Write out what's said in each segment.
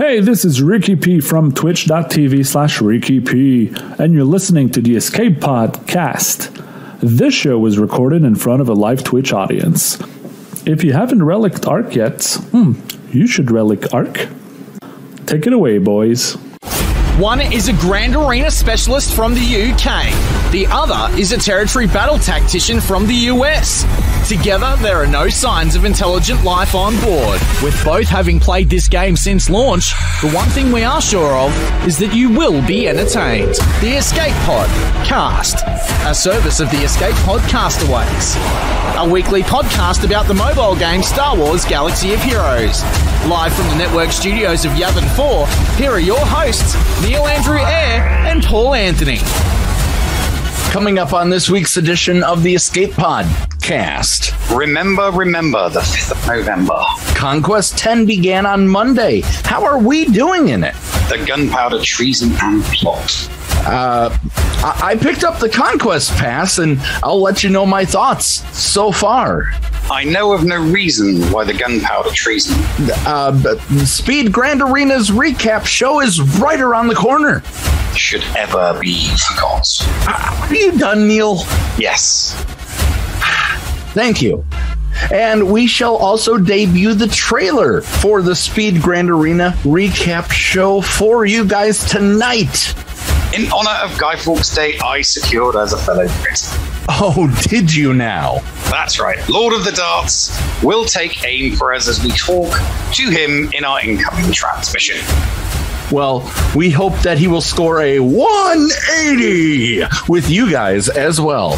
Hey, this is Ricky P from twitch.tv slash Ricky P, and you're listening to the Escape Podcast. This show was recorded in front of a live Twitch audience. If you haven't relicked Ark yet, hmm, you should relic Ark. Take it away, boys. One is a Grand Arena specialist from the UK. The other is a territory battle tactician from the US. Together, there are no signs of intelligent life on board. With both having played this game since launch, the one thing we are sure of is that you will be entertained. The Escape Pod Cast, a service of the Escape Pod Castaways. A weekly podcast about the mobile game Star Wars Galaxy of Heroes. Live from the network studios of Yavin 4, here are your hosts, Neil Andrew Eyre and Paul Anthony. Coming up on this week's edition of the Escape Pod cast. Remember, remember the 5th of November. Conquest 10 began on Monday. How are we doing in it? The gunpowder treason and plot. Uh, I-, I picked up the Conquest Pass and I'll let you know my thoughts so far. I know of no reason why the gunpowder treason. Uh, but Speed Grand Arena's recap show is right around the corner. Should ever be forgot. Are you done, Neil? Yes. Thank you. And we shall also debut the trailer for the Speed Grand Arena recap show for you guys tonight. In honor of Guy Fawkes Day, I secured as a fellow Brit. Oh, did you now? That's right. Lord of the Darts will take aim for us as we talk to him in our incoming transmission. Well, we hope that he will score a 180 with you guys as well.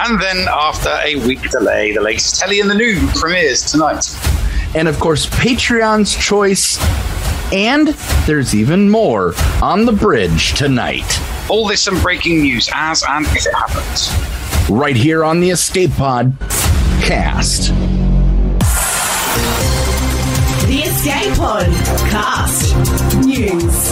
And then, after a week delay, the latest Helle and The N00B premieres tonight. And of course, Patreon's choice. And there's even more on the bridge tonight. All this and breaking news as and if it happens. Right here on the Escape Pod cast. The Escape Pod cast news.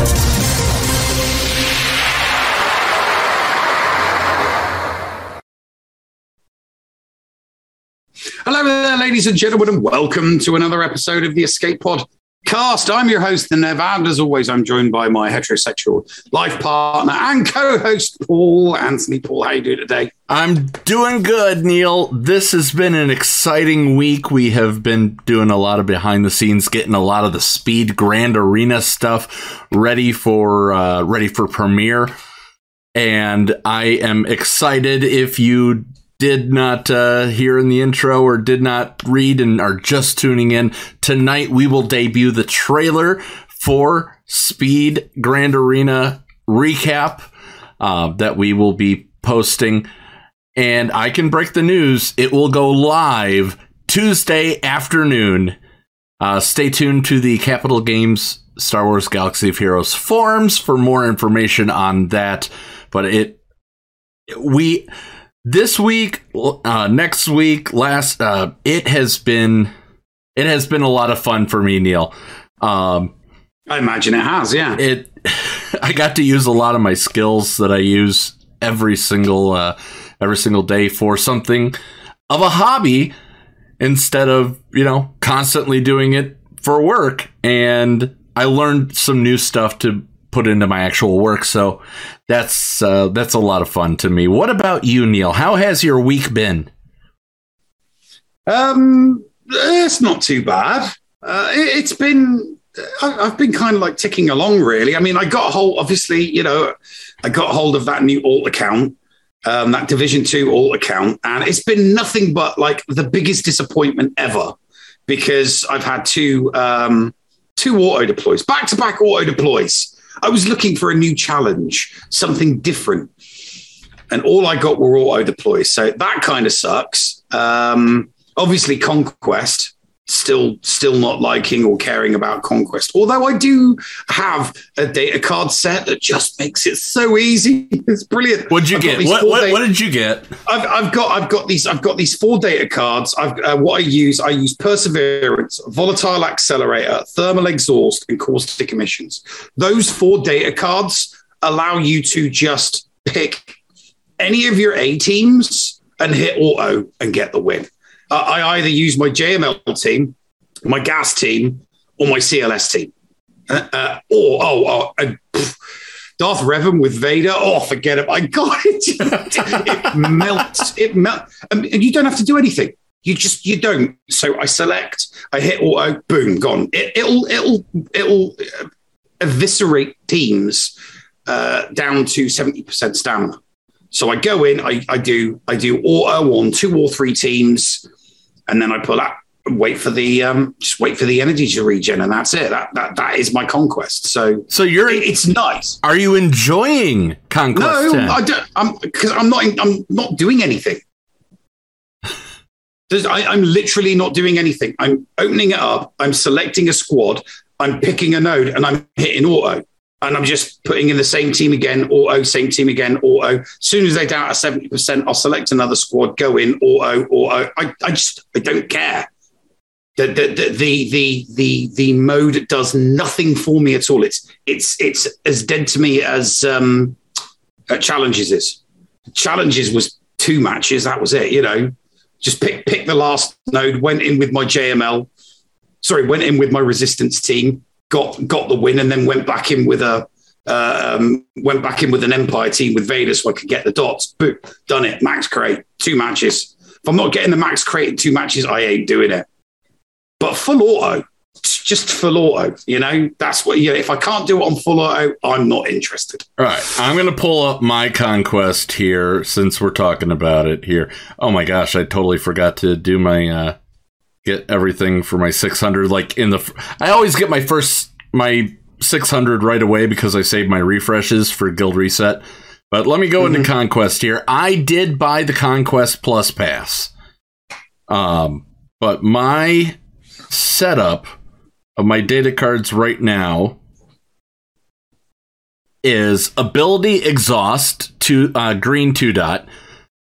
Hello there, ladies and gentlemen, and welcome to another episode of the Escape Pod cast. I'm your host, the Nev, and as always, I'm joined by my heterosexual life partner and co-host, Paul Anthony. Paul, how you doing today? I'm doing good, Neil. This has been an exciting week. We have been doing a lot of behind the scenes, getting a lot of the Speed Grand Arena stuff ready for uh, ready for premiere. And I am excited if you did not uh, hear in the intro or did not read and are just tuning in, tonight we will debut the trailer for Speed Grand Arena recap uh, that we will be posting. And I can break the news. It will go live Tuesday afternoon. Uh, stay tuned to the Capital Games Star Wars Galaxy of Heroes forums for more information on that. But it, we, this week, uh, next week, last, uh, it has been, it has been a lot of fun for me, Neil. Um, I imagine it has, yeah. It, I got to use a lot of my skills that I use every single, uh, every single day for something of a hobby instead of, you know, constantly doing it for work. And I learned some new stuff to put into my actual work. So that's uh, that's a lot of fun to me. What about you, Neil? How has your week been? Um, it's not too bad. Uh, it, has been. I've been kind of like ticking along, really. I mean, I got a hold. Obviously, you know, I got hold of that new alt account, um, that Division Two alt account, and it's been nothing but like the biggest disappointment ever because I've had two um, two auto deploys, back to back auto deploys I was looking for a new challenge, something different. And all I got were auto deploys. So that kind of sucks. Um, obviously, Conquest, still still not liking or caring about conquest. Although i do have a data card set that just makes it so easy. It's brilliant. What'd you I've get? what, what, data- what, did you get? I've, I've, got i've got these i've got these four data cards. I've uh, what i use i use perseverance volatile accelerator thermal exhaust and caustic emissions. Those four data cards allow you to just pick any of your a teams and hit auto and get the win I either use my JML team, my GAS team, or my CLS team. Uh, uh, or oh, oh uh, Darth Revan with Vader. Oh, forget it. My God, it, it melts. It melts, and you don't have to do anything. You just you don't. So I select. I hit auto. Boom, gone. It, it'll it'll it'll uh, eviscerate teams uh, down to seventy percent stamina. So I go in. I, I do I do auto on two or three teams, and then I pull out. Wait for the um, just wait for the energy to regen, and that's it. That that that is my conquest. So So you're it- it's nice. are you enjoying Conquest No, 10? I don't. I'm because I'm not. I'm not doing anything. I, I'm literally not doing anything. I'm opening it up. I'm selecting a squad. I'm picking a node, and I'm hitting auto. And I'm just putting in the same team again, auto, same team again, auto. As soon as they're down seventy percent, I'll select another squad, go in, auto, auto. I, I just I don't care. The, the, the, the, the, the, the mode does nothing for me at all. It's, it's, it's as dead to me as um, uh, challenges is. Challenges was two matches. That was it. You know, just pick pick the last node. Went in with my JML. Sorry, went in with my resistance team. Got got the win, and then went back in with a um, went back in with an Empire team with Vader, so I could get the dots. Boom, done it. Max crate, two matches. If I'm not getting the max crate in two matches, I ain't doing it. But full auto, just full auto. You know, that's what. You know, if I can't do it on full auto, I'm not interested. All right, I'm gonna pull up my conquest here since we're talking about it here. Oh my gosh, I totally forgot to do my uh get everything for my 600. Like in the, I always get my first my 600 right away because I save my refreshes for Guild Reset. But let me go into Conquest here. I did buy the Conquest Plus pass, um, but my setup of my data cards right now is ability exhaust to uh, green two dot,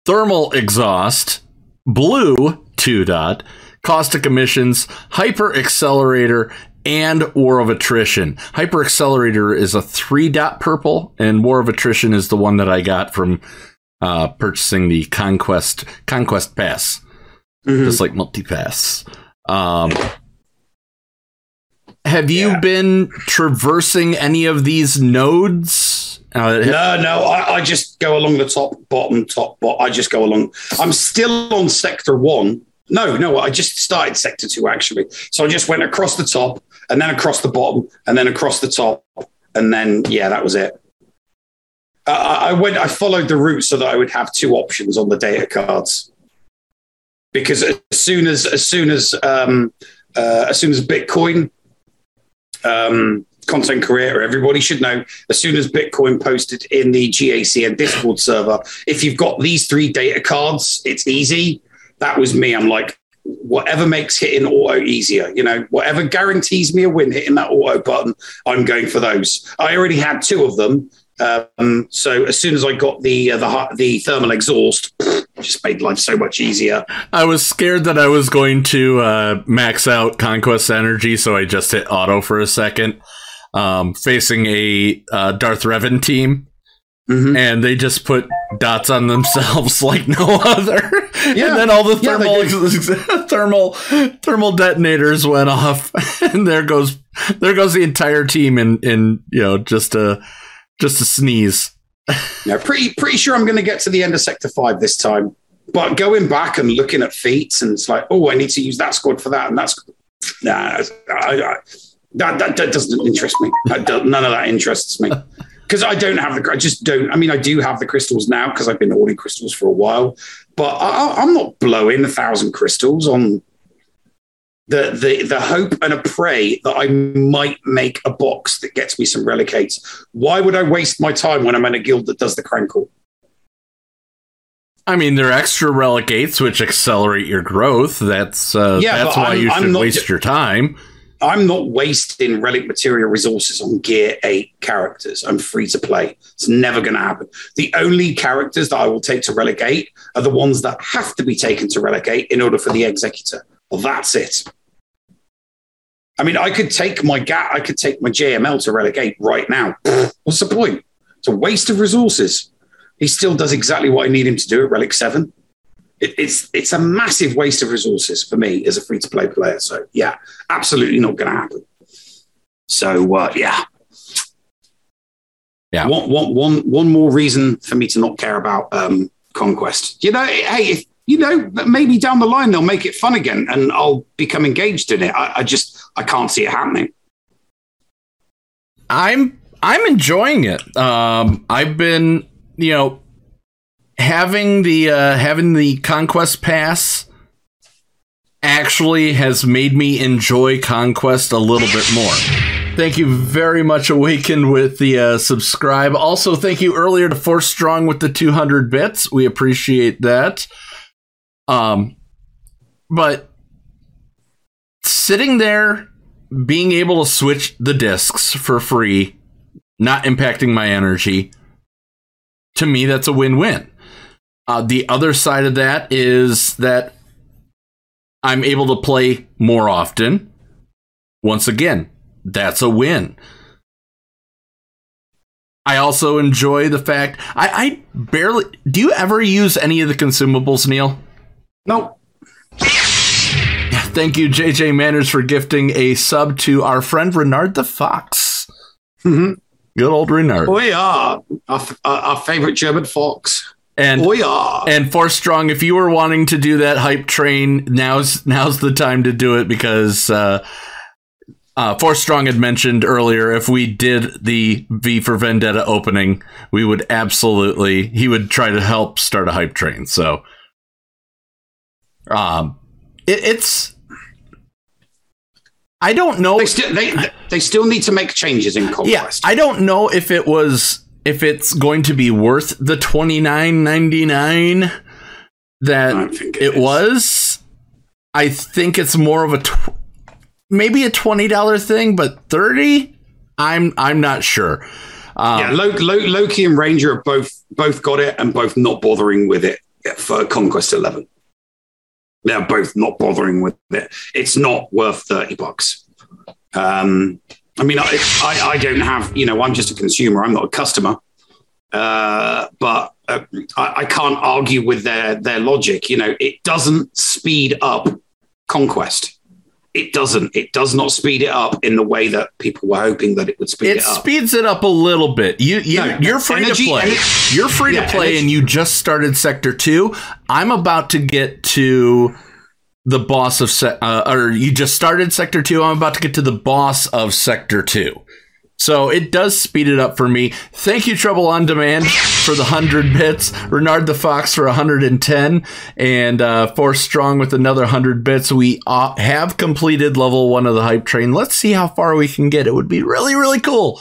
thermal exhaust blue two dot, caustic emissions, hyper accelerator, and war of attrition. Hyper accelerator is a three dot purple, and war of attrition is the one that I got from uh, purchasing the conquest conquest pass, just like multi pass. Um, have you Yeah. been traversing any of these nodes? Uh, No, no, I, I just go along the top, bottom, top, bottom. I just go along. I'm still on sector one. No, no, I just started sector two actually. So I just went across the top and then across the bottom and then across the top. And then, yeah, that was it. I I went, I followed the route so that I would have two options on the data cards. Because as soon as, as soon as, um, uh, as soon as Bitcoin, um, content creator, everybody should know as soon as Bitcoin posted in the GAC and Discord server, if you've got these three data cards, it's easy. That was me. I'm like, whatever makes hitting auto easier, you know, whatever guarantees me a win hitting that auto button, I'm going for those. I already had two of them. Um, so as soon as I got the uh, the the thermal exhaust, just made life so much easier. I was scared that I was going to uh, max out conquest energy, so I just hit auto for a second, um, facing a uh, Darth Revan team, Mhm. and they just put dots on themselves like no other. Yeah. and then all the Yeah, they thermal thermal thermal detonators went off, and there goes there goes the entire team in in you know just a just a sneeze. Yeah, pretty pretty sure I'm going to get to the end of Sector Five this time. But going back and looking at feats, and it's like, oh, I need to use that squad for that, and that's nah, I, I, that, that that doesn't interest me. That none of that interests me because I don't have the. I just don't. I mean, I do have the crystals now because I've been hoarding crystals for a while, but I, I'm not blowing a thousand crystals on the the the hope and a pray that I might make a box that gets me some relicates. Why would I waste my time when I'm in a guild that does the crankle? I mean, they're extra relicates which accelerate your growth. That's uh, Yeah, that's why I'm- you should not waste your time. I'm not wasting relic material resources on gear eight characters. I'm free to play. It's never going to happen. The only characters that I will take to relic eight are the ones that have to be taken to relic eight in order for the executor. Well, that's it. I mean, I could take my GAT, I could take my JML to relic eight right now. What's the point? It's a waste of resources. He still does exactly what I need him to do at Relic 7. It, it's it's a massive waste of resources for me as a free to play player. So yeah, absolutely not going to happen. So uh, yeah, Yeah. One, one, one, one more reason for me to not care about um, Conquest. You know, hey, if, you know, maybe down the line they'll make it fun again, and I'll become engaged in it. I, I just I can't see it happening. I'm I'm enjoying it. Um, I've been, you know, having the uh, having the conquest pass actually has made me enjoy conquest a little bit more. Thank you very much, Awakened, with the uh, subscribe. Also, thank you earlier to Force Strong with the 200 bits. We appreciate that. Um, but sitting there being able to switch the discs for free, not impacting my energy, to me, that's a win win. Uh, the other side of that is that I'm able to play more often. Once again, that's a win. I also enjoy the fact I, I barely do you ever use any of the consumables, Neil? Nope. Thank you, JJ Manners, for gifting a sub to our friend Renard the Fox. Mhm. Good old Renard. We are our, our favorite German fox. And We are. and Force Strong, if you were wanting to do that hype train, now's now's the time to do it because uh, uh, Force Strong had mentioned earlier if we did the V for Vendetta opening, we would absolutely he would try to help start a hype train. So, um, it, it's I don't know. They still they they still need to make changes in Yeah, Conquest. I don't know if it was if it's going to be worth the twenty nine ninety nine that it it was. I think it's more of a tw- maybe a twenty dollar thing, but thirty. I'm I'm not sure. Um, yeah, Lo- Lo- Loki and Ranger have both both got it and both not bothering with it for Conquest Eleven. They're both not bothering with it. It's not worth thirty bucks. Um, I mean, I, I I don't have you know I'm just a consumer. I'm not a customer. Uh, but uh, I, I can't argue with their their logic. You know, it doesn't speed up Conquest. It doesn't. It does not speed it up in the way that people were hoping that it would speed it it, up. speeds it up a little bit. You you No, you're free energy- to play. ener- you're free Yeah, to play, energy- and you just started Sector Two. I'm about to get to the boss of se- uh, or you just started Sector Two. I'm about to get to the boss of Sector Two. So it does speed it up for me. Thank you, Trouble on Demand, for the 100 bits. Renard the Fox for 110. And uh, Force Strong with another 100 bits. We uh, have completed level one of the hype train. Let's see how far we can get. It would be really, really cool.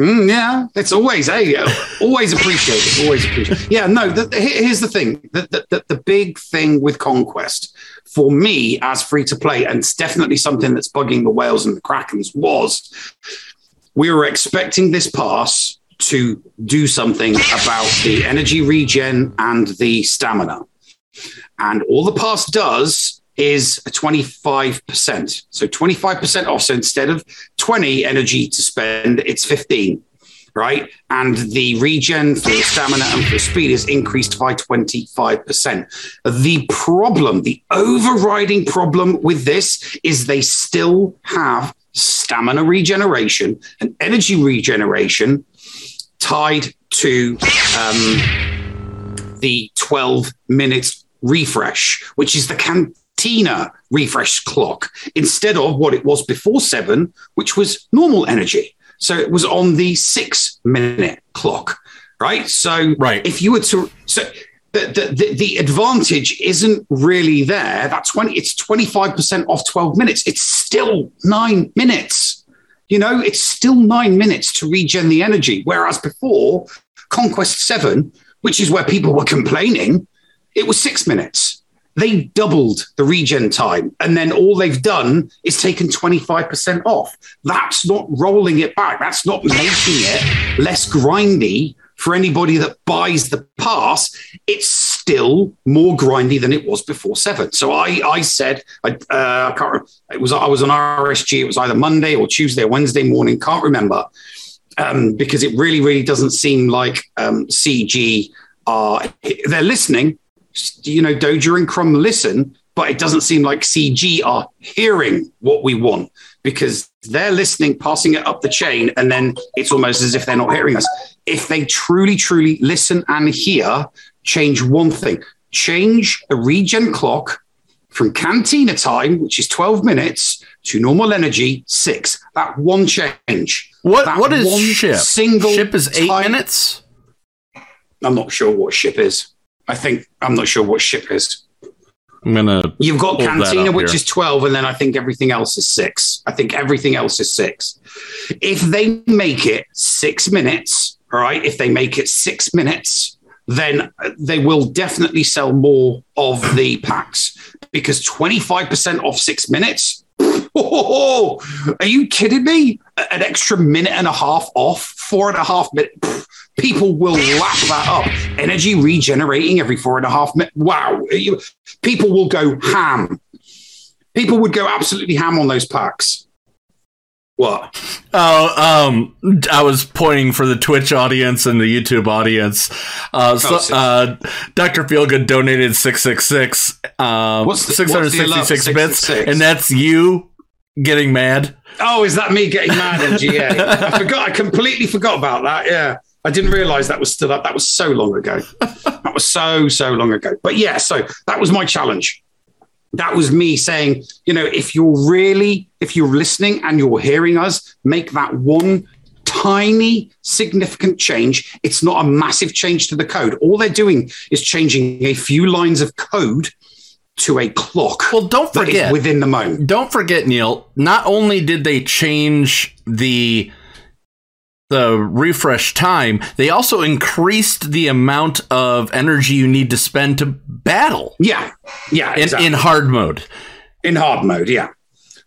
Mm, yeah, it's always hey, uh, always appreciated, always appreciated. Yeah, no. The, here's the thing: the, the, the big thing with Conquest for me as free to play, and it's definitely something that's bugging the whales and the krakens, was we were expecting this pass to do something about the energy regen and the stamina, and all the pass does is a 25%. So 25% off. So instead of 20 energy to spend, it's 15, right? And the regen for stamina and for speed is increased by 25%. The problem, the overriding problem with this is they still have stamina regeneration and energy regeneration tied to um, the 12 minutes refresh, which is the cantina refresh clock, instead of what it was before seven, which was normal energy. So it was on the six minute clock, right? So Right. if you were to, so the, the, the, the advantage isn't really there. That 20, it's 25% off 12 minutes. It's still nine minutes. You know, it's still nine minutes to regen the energy. Whereas before, Conquest 7, which is where people were complaining, it was six minutes. They doubled the regen time. And then all they've done is taken 25% off. That's not rolling it back. That's not making it less grindy for anybody that buys the pass. It's still more grindy than it was before seven. So I, I said, I, uh, I can't remember. It was, I was on RSG. It was either Monday or Tuesday or Wednesday morning. Can't remember um, because it really, really doesn't seem like um, CG are they're listening. You know, Doja and Crumb listen, but it doesn't seem like CG are hearing what we want because they're listening, passing it up the chain, and then it's almost as if they're not hearing us. If they truly, truly listen and hear, change one thing change the regen clock from cantina time, which is 12 minutes, to normal energy, six. That one change. What That what is ship? Single ship is eight time- minutes. I'm not sure what ship is. I think I'm not sure what ship is. I'm gonna. You've got Cantina, which here. is 12, and then I think everything else is six. I think everything else is six. If they make it six minutes, all right, if they make it six minutes, then they will definitely sell more of the packs because 25% off six minutes. Oh, are you kidding me? An extra minute and a half off, four and a half minutes. People will lap that up. Energy regenerating every four and a half minutes. Wow. People will go ham. People would go absolutely ham on those packs. What? Oh, um, I was pointing for the Twitch audience and the YouTube audience. Uh, so, Oh, six. uh, Dr. Feelgood donated 666, um, What's the- what's the 666 bits, 666? and that's you getting mad. Oh, is that me getting mad GA? I forgot. I completely forgot about that. Yeah. I didn't realize that was still up. That was so long ago. That was so, so long ago. But yeah, so that was my challenge. That was me saying, you know, if you're really, if you're listening and you're hearing us, make that one tiny significant change. It's not a massive change to the code. All they're doing is changing a few lines of code to a clock Well, don't that is forget. within the moment. don't forget, Neil. Not only did they change the the refresh time, they also increased the amount of energy you need to spend to battle Yeah. Yeah. in, exactly. in hard mode. in hard mode, yeah.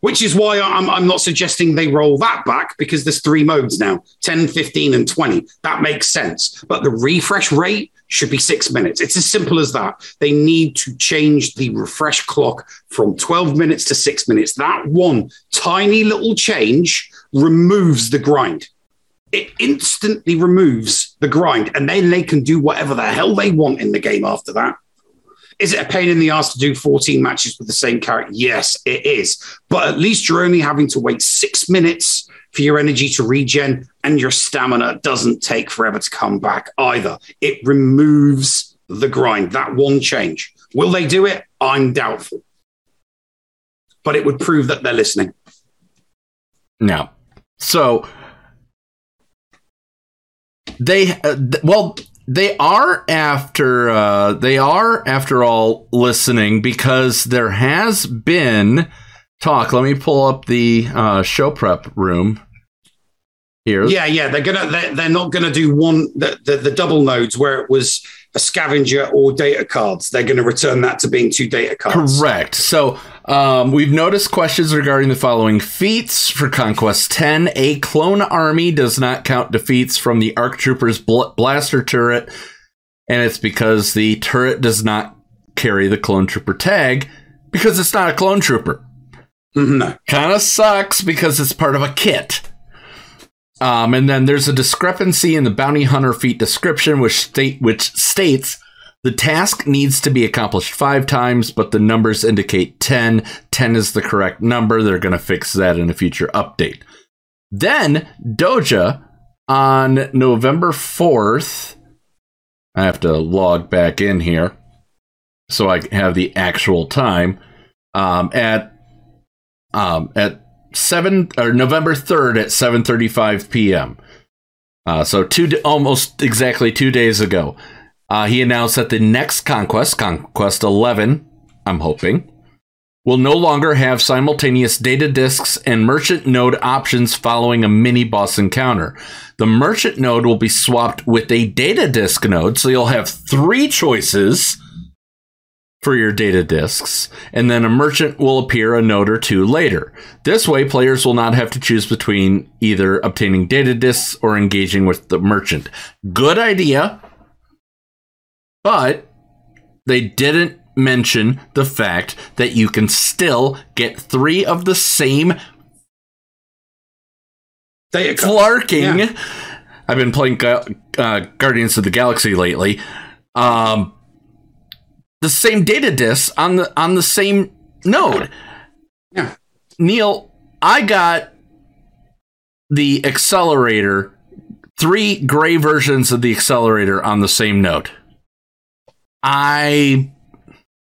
Which is why I'm, I'm not suggesting they roll that back because there's three modes now 10, 15, and 20. That makes sense. But the refresh rate should be six minutes. It's as simple as that. They need to change the refresh clock from 12 minutes to six minutes. That one tiny little change removes the grind. It instantly removes the grind, and then they can do whatever the hell they want in the game after that. Is it a pain in the ass to do 14 matches with the same character? Yes, it is. But at least you're only having to wait six minutes for your energy to regen, and your stamina doesn't take forever to come back either. It removes the grind, that one change. Will they do it? I'm doubtful. But it would prove that they're listening. Now, So they uh, th- well they are after uh, they are after all listening because there has been talk. Let me pull up the uh, show prep room here. Yeah, yeah, they're gonna they're, they're not gonna do one the, the the double nodes where it was a scavenger or data cards. They're gonna return that to being two data cards. Correct. So um, we've noticed questions regarding the following feats for Conquest 10. A clone army does not count defeats from the Arc Trooper's bl- blaster turret, and it's because the turret does not carry the clone trooper tag because it's not a clone trooper. Mhm, No. Kind of sucks because it's part of a kit. Um, and then there's a discrepancy in the bounty hunter feat description, which state which states the task needs to be accomplished five times, but the numbers indicate 10. 10 is the correct number. They're going to fix that in a future update. Then Doja on November 4th. I have to log back in here so I have the actual time. Um, at um, at seven or November third at seven thirty five p.m. Uh, so two almost exactly two days ago, uh, he announced that the next conquest, Conquest Eleven, I'm hoping, will no longer have simultaneous data disks and merchant node options following a mini boss encounter. The merchant node will be swapped with a data disk node, so you'll have three choices for your data disks, and then a merchant will appear a node or two later. This way, players will not have to choose between either obtaining data disks or engaging with the merchant. Good idea, but they didn't mention the fact that you can still get three of the same flarking. Yeah. I've been playing uh, Guardians of the Galaxy lately. Um, the same data disks on the on the same node. Yeah. Neil, I got the accelerator, three gray versions of the accelerator on the same node. I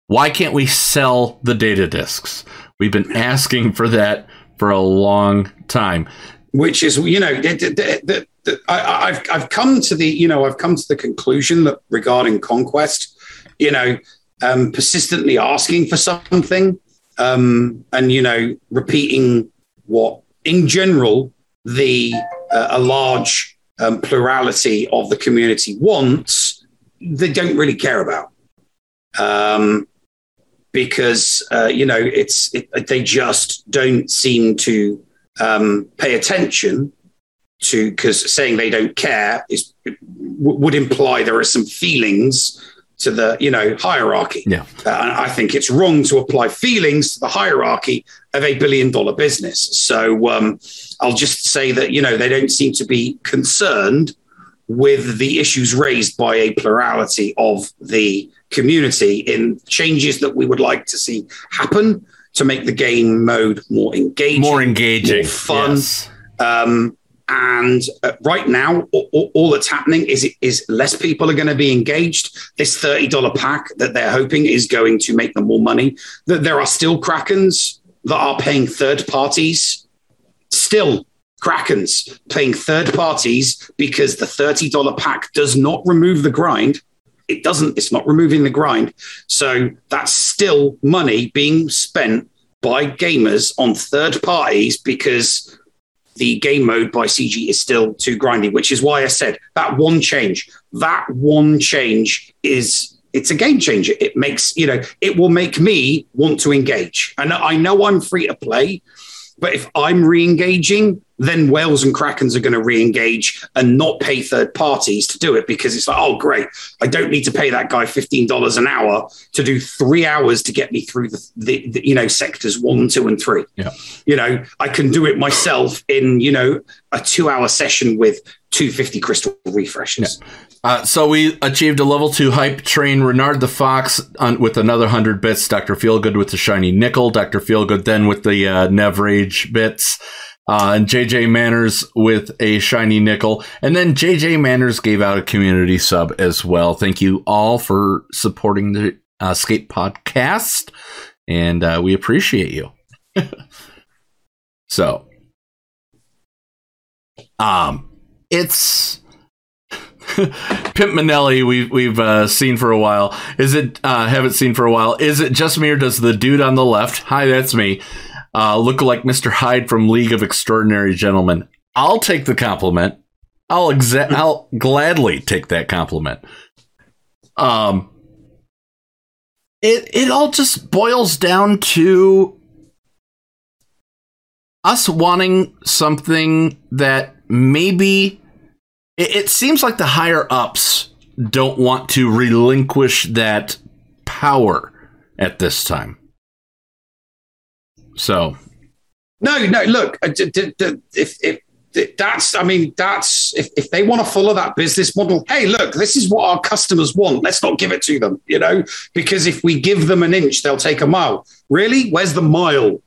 why can't we sell the data disks? We've been asking for that for a long time. which is you know the, the, the, I, I've I've come to the you know I've come to the conclusion that regarding conquest, you know, um, persistently asking for something, um, and you know, repeating what in general the uh, a large um, plurality of the community wants, they don't really care about. Um, because uh, you know it's it, they just don't seem to um, pay attention to because saying they don't care is would imply there are some feelings to the you know hierarchy. Yeah. Uh, I think it's wrong to apply feelings to the hierarchy of a billion dollar business. So um, I'll just say that you know they don't seem to be concerned with the issues raised by a plurality of the community in changes that we would like to see happen to make the game mode more engaging, More engaging. more fun. Yes. Um, and uh, right now, all, all- that's happening is is less people are going to be engaged. This thirty dollar pack that they're hoping is going to make them more money. That there are still krakens that are paying third parties, still krakens paying third parties because the thirty dollar pack does not remove the grind. It doesn't. It's not removing the grind. So that's still money being spent by gamers on third parties because the game mode by CG is still too grindy, which is why I said that one change, that one change is it's a game changer. It makes, you know, it will make me want to engage. And I know I'm free to play, but if I'm re-engaging, then Whales and Krakens are going to re-engage and not pay third parties to do it because it's like, oh, great, I don't need to pay that guy fifteen dollars an hour to do three hours to get me through the, the, the you know sectors one, two, and three. Yeah. You know, I can do it myself in you know a two-hour session with two fifty crystal refreshes. Uh, so we achieved a level two hype train. Renard the Fox on, with another hundred bits. Doctor Feelgood with the shiny nickel. Doctor Feelgood then with the uh, Nev Rage bits. Uh, and JJ Manners with a shiny nickel. And then JJ Manners gave out a community sub as well. Thank you all for supporting the uh, Skate Podcast. And uh, we appreciate you. so, um, it's Pimp Manelli. We've we've uh, seen for a while. Is it? Uh, haven't seen for a while. Is it just me or does the dude on the left? Hi, that's me. Uh, look like Mr. Hyde from League of Extraordinary Gentlemen. I'll take the compliment. I'll exa- I'll gladly take that compliment. Um, it it all just boils down to us wanting something that maybe it, it seems like the higher ups don't want to relinquish that power at this time. So No, no. Look, uh, if if that's, I mean, that's if, if they want to follow that business model. Hey, look, this is what our customers want. Let's not give it to them, you know, because if we give them an inch, they'll take a mile. Really? Where's the mile?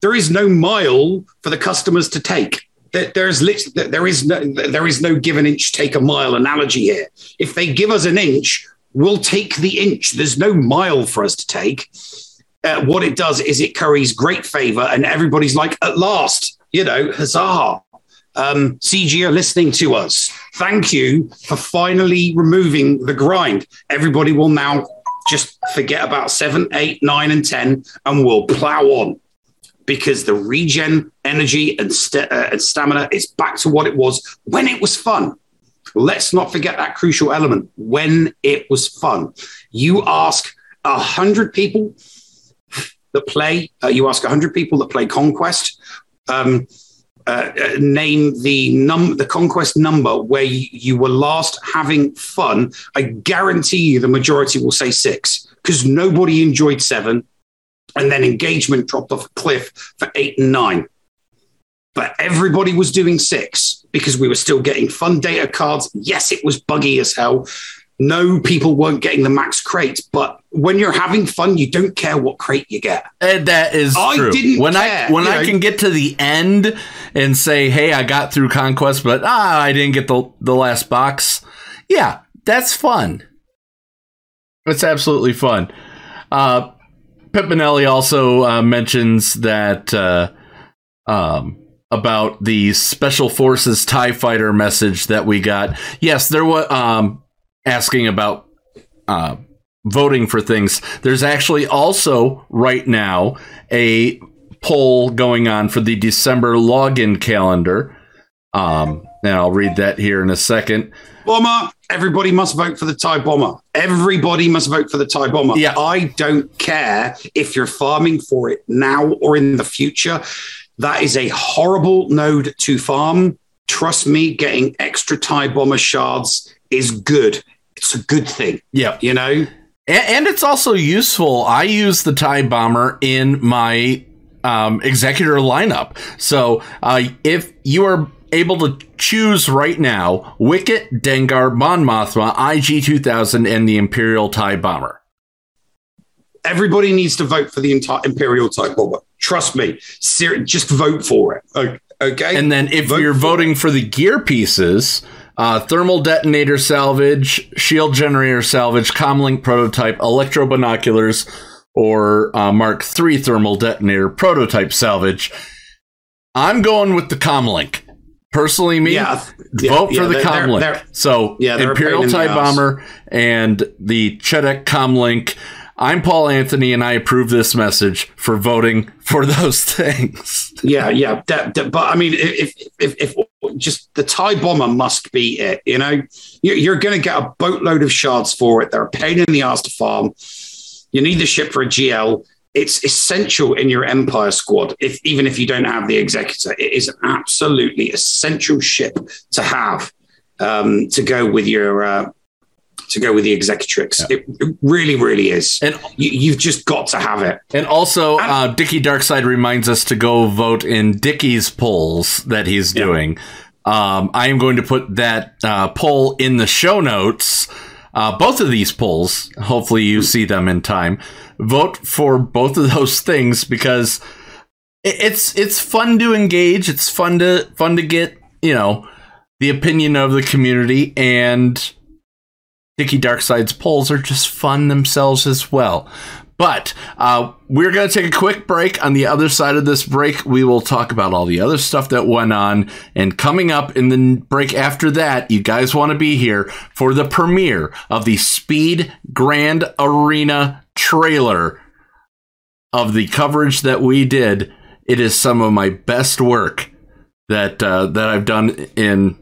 There is no mile for the customers to take. There- There's lit- there is no there is no give an inch, take a mile analogy here. If they give us an inch, we'll take the inch. There's no mile for us to take uh, what it does is it curries great favor, and everybody's like, at last, you know, huzzah. Um, CG are listening to us. Thank you for finally removing the grind. Everybody will now just forget about seven, eight, nine, and 10, and we'll plow on because the regen energy and, st- uh, and stamina is back to what it was when it was fun. Let's not forget that crucial element when it was fun. You ask a hundred people that play, uh, you ask a hundred people that play Conquest, um, uh, uh, name the num the conquest number where you, you were last having fun. I guarantee you the majority will say six because nobody enjoyed seven, and then engagement dropped off a cliff for eight and nine. But everybody was doing six because we were still getting fun data cards. Yes, it was buggy as hell. No, people weren't getting the max crate, but when you're having fun, you don't care what crate you get. And that is I true. didn't when care, I when I know. can get to the end and say, "Hey, I got through conquest, but ah, I didn't get the the last box." Yeah, that's fun. It's absolutely fun. Uh, Pimpinelli also uh, mentions that uh, um, about the Special Forces Tie Fighter message that we got. Yes, there was um, asking about uh, voting for things. There's actually also right now a poll going on for the December login calendar. Um, and I'll read that here in a second. Bomber, everybody must vote for the TIE bomber. Everybody must vote for the TIE bomber. Yeah. I don't care if you're farming for it now or in the future. That is a horrible node to farm. Trust me, getting extra TIE bomber shards is good. It's a good thing, Yeah. you know? And, and it's also useful. I use the TIE bomber in my um, executor lineup. So uh, if you are able to choose right now Wicket, Dengar, Mon Mothma, IG 2000, and the Imperial TIE bomber. Everybody needs to vote for the entire Imperial TIE bomber. Trust me. Ser- just vote for it. Okay. And then if Vote you're for voting for the gear pieces, uh, thermal detonator salvage, shield generator salvage, comlink prototype, electro binoculars, or uh, Mark III thermal detonator prototype salvage, I'm going with the comlink. Personally, me, Yeah, yeah, vote yeah, for the they're- comlink. they're- so Yeah, Imperial TIE bomber and the Chedak comlink. I'm Paul Anthony, and I approve this message for voting for those things. Yeah, yeah. that- that- but I mean, if, if, if, just the TIE bomber must be it, you know, You- you're going to get a boatload of shards for it. They're a pain in the ass to farm. You need the ship for a GL. It's essential in your Empire squad. If even if you don't have the Executor, it is absolutely essential ship to have um, to go with your uh, to go with the Executrix. It, it really, really is. And You, you've just got to have it. And also, uh, Dickie Darkside reminds us to go vote in Dickie's polls that he's doing. Um, I am going to put that uh, poll in the show notes. Uh, both of these polls, hopefully you see them in time. Vote for both of those things because it's it's fun to engage. It's fun to fun to get you know the opinion of the community and Dickie Darkside's polls are just fun themselves as well. But uh, we're going to take a quick break. On the other side of this break, we will talk about all the other stuff that went on. And coming up in the break after that, you guys want to be here for the premiere of the Speed Grand Arena trailer of the coverage that we did. It is some of my best work that uh, that I've done in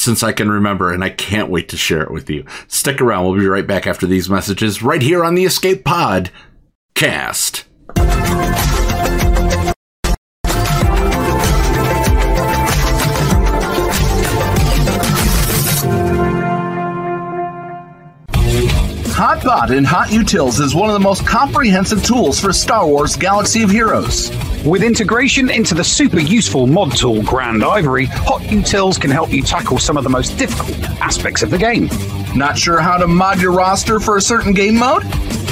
since I can remember, and I can't wait to share it with you. Stick around. We'll be right back after these messages right here on the Escape Pod cast. Hotbot in Hot Utils is one of the most comprehensive tools for Star Wars Galaxy of Heroes. With integration into the super useful mod tool Grandivory, Hot Utils can help you tackle some of the most difficult aspects of the game. Not sure how to mod your roster for a certain game mode?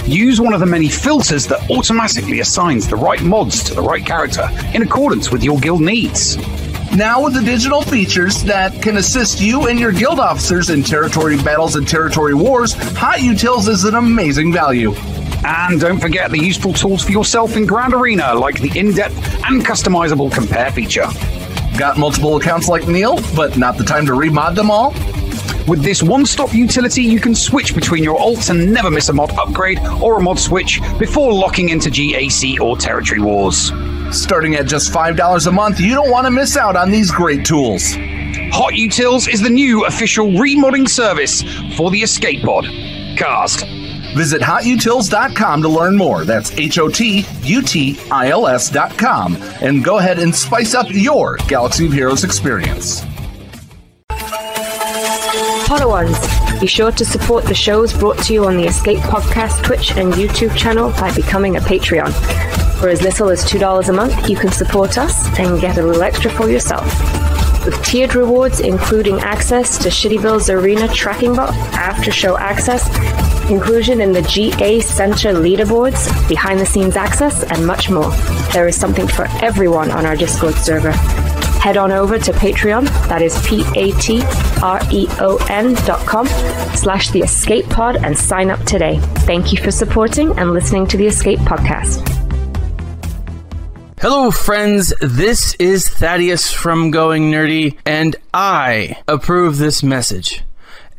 Use one of the many filters that automatically assigns the right mods to the right character in accordance with your guild needs. Now, with the digital features that can assist you and your guild officers in territory battles and territory wars, Hot Utils is an amazing value. And don't forget the useful tools for yourself in Grand Arena, like the in depth and customizable compare feature. Got multiple accounts like Neil, but not the time to remod them all? With this one stop utility, you can switch between your alts and never miss a mod upgrade or a mod switch before locking into GAC or Territory Wars. Starting at just $5 a month, you don't want to miss out on these great tools. Hot Utils is the new official remodding service for the Escape Pod. Cast. Visit hotutils.com to learn more. That's H O T U T I L S.com. And go ahead and spice up your Galaxy of Heroes experience. Podawans, be sure to support the shows brought to you on the Escape Podcast Twitch and YouTube channel by becoming a Patreon. For as little as $2 a month, you can support us and get a little extra for yourself. with tiered rewards including access to Shitty Bill's Arena tracking bot, after show access, inclusion in the GA Center leaderboards, behind the scenes access, and much more. There is something for everyone on our Discord server. Head on over to Patreon, that is P-A-T-R-E-O-N dot com slash The Escape Pod and sign up today. Thank you for supporting and listening to The Escape Podcast. Hello, friends. This is Thaddeus from Going Nerdy, and I approve this message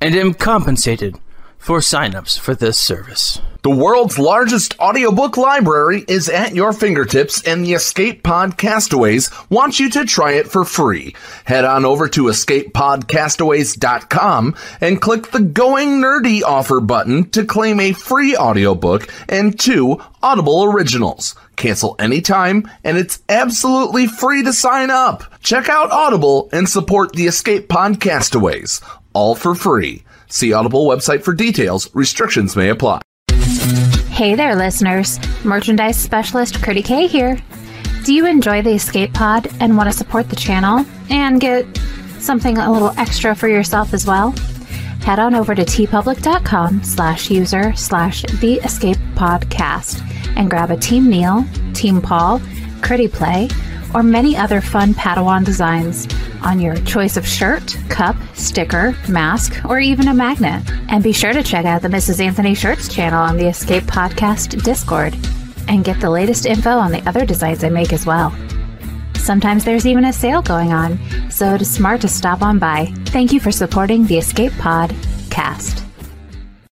and am compensated for signups for this service. The world's largest audiobook library is at your fingertips, and the Escape Pod Castaways want you to try it for free. Head on over to escapepodcastaways.com and click the Going Nerdy offer button to claim a free audiobook and two Audible originals. Cancel anytime, and it's absolutely free to sign up. Check out Audible and support the Escape Podcastaways, all for free. See Audible website for details. Restrictions may apply. Hey there, listeners. Merchandise specialist Critty K here. Do you enjoy the Escape Pod and want to support the channel and get something a little extra for yourself as well? Head on over to teepublic.com slash user slash the escape podcast and grab a Team Neil, Team Paul, Critty Play, or many other fun Padawan designs on your choice of shirt, cup, sticker, mask, or even a magnet. And be sure to check out the Mrs. Anthony Shirts channel on the Escape Podcast Discord and get the latest info on the other designs I make as well. Sometimes there's even a sale going on, so it is smart to stop on by. Thank you for supporting the Escape Pod cast.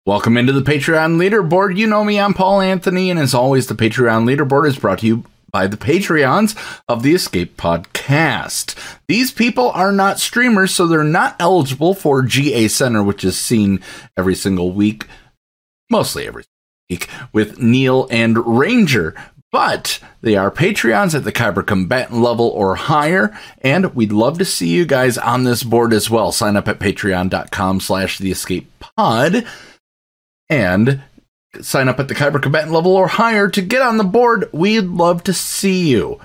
Welcome into the Patreon leaderboard. You know me, I'm Paul Anthony, and as always, the Patreon leaderboard is brought to you by the Patreons of the Escape Podcast. These people are not streamers, so they're not eligible for GA Center, which is seen every single week, mostly every week, with Neil and Ranger. But they are Patreons at the Kyber Combatant level or higher, and we'd love to see you guys on this board as well. Sign up at patreon.com slash the escape pod and sign up at the Kyber Combatant level or higher to get on the board. We'd love to see you.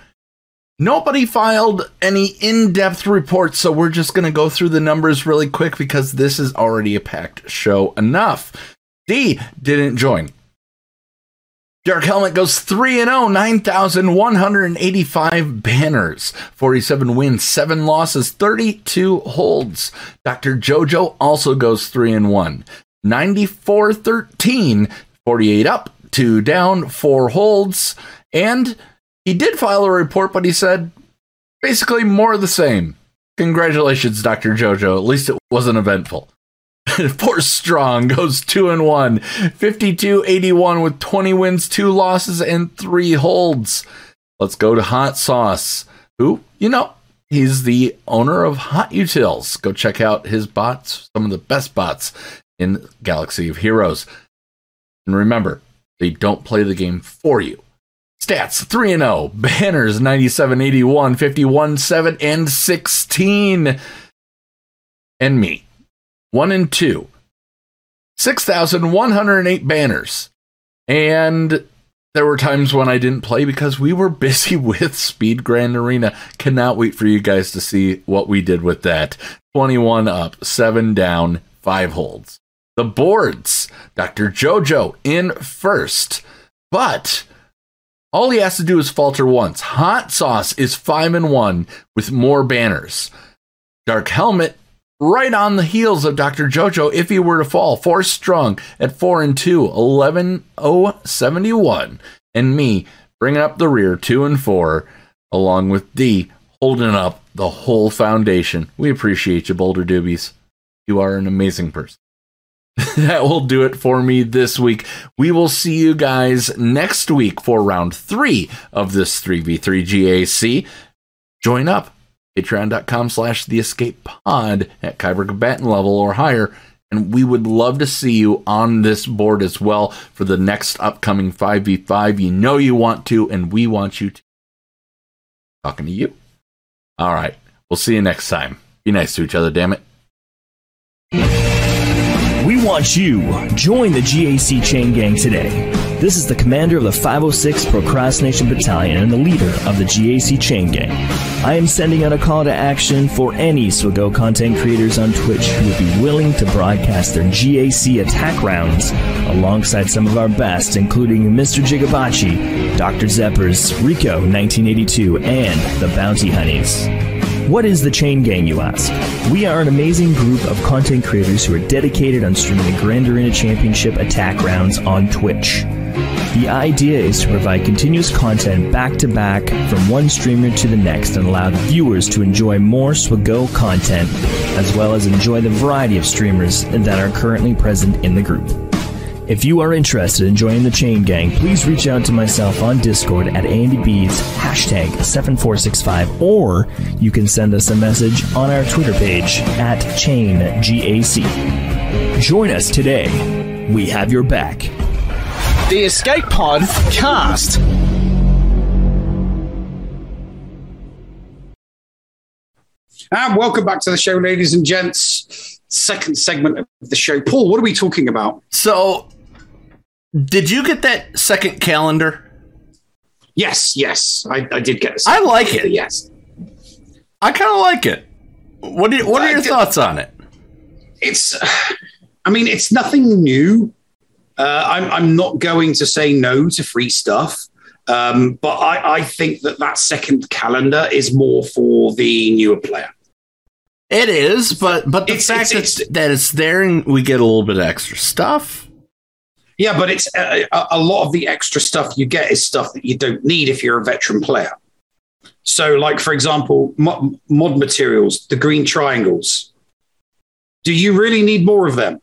Nobody filed any in depth reports, so we're just going to go through the numbers really quick because this is already a packed show enough. D didn't join. Dark Helmet goes 3 0, 9,185 banners, 47 wins, 7 losses, 32 holds. Dr. JoJo also goes 3 and 1, 94 13, 48 up, 2 down, 4 holds. And he did file a report, but he said basically more of the same. Congratulations, Dr. JoJo. At least it wasn't eventful. Force Strong goes 2 and 1, 52 81 with 20 wins, 2 losses, and 3 holds. Let's go to Hot Sauce, who, you know, he's the owner of Hot Utils. Go check out his bots, some of the best bots in Galaxy of Heroes. And remember, they don't play the game for you. Stats 3 and 0, banners 97 81, 51 7 and 16. And me 1 and 2. 6,108 banners. And there were times when I didn't play because we were busy with Speed Grand Arena. Cannot wait for you guys to see what we did with that. 21 up, 7 down, 5 holds. The boards, Dr. JoJo in first. But all he has to do is falter once. Hot Sauce is 5 and 1 with more banners. Dark Helmet right on the heels of Dr. JoJo if he were to fall. Force Strong at 4 and 2, 11 71. And me bringing up the rear 2 and 4, along with D holding up the whole foundation. We appreciate you, Boulder Doobies. You are an amazing person. that will do it for me this week. We will see you guys next week for round three of this 3v3 GAC. Join up patreon.com slash the escape pod at Kyber Combatant level or higher. And we would love to see you on this board as well for the next upcoming 5v5. You know you want to, and we want you to. Talking to you. All right. We'll see you next time. Be nice to each other, damn it. Want you. Join the GAC chain gang today. This is the commander of the 506 Procrastination Battalion and the leader of the GAC Chain Gang. I am sending out a call to action for any SWGOH content creators on Twitch who would be willing to broadcast their GAC attack rounds alongside some of our best, including Mr. Jigabachi, Dr. Zeppers, Rico 1982, and the Bounty Hunnies. What is the Chain Gang, you ask? We are an amazing group of content creators who are dedicated on streaming the Grand Arena Championship attack rounds on Twitch. The idea is to provide continuous content back to back from one streamer to the next and allow viewers to enjoy more SWGOH content as well as enjoy the variety of streamers that are currently present in the group. If you are interested in joining the Chain Gang, please reach out to myself on Discord at AndyBeads, hashtag 7465, or you can send us a message on our Twitter page at ChainGAC. Join us today. We have your back. The Escape Pod Cast. And welcome back to the show, ladies and gents. Second segment of the show. Paul, what are we talking about? So, did you get that second calendar? Yes, yes, I, I did get. It. I like it. Yes, I kind of like it. What do you, What are your thoughts on it? It's, I mean, it's nothing new. Uh, I'm I'm not going to say no to free stuff, um, but I, I think that that second calendar is more for the newer player. It is, but but the fact that, that it's there and we get a little bit of extra stuff. Yeah, but it's uh, a, a lot of the extra stuff you get is stuff that you don't need if you're a veteran player. So, like for example, mod, mod materials, the green triangles. Do you really need more of them?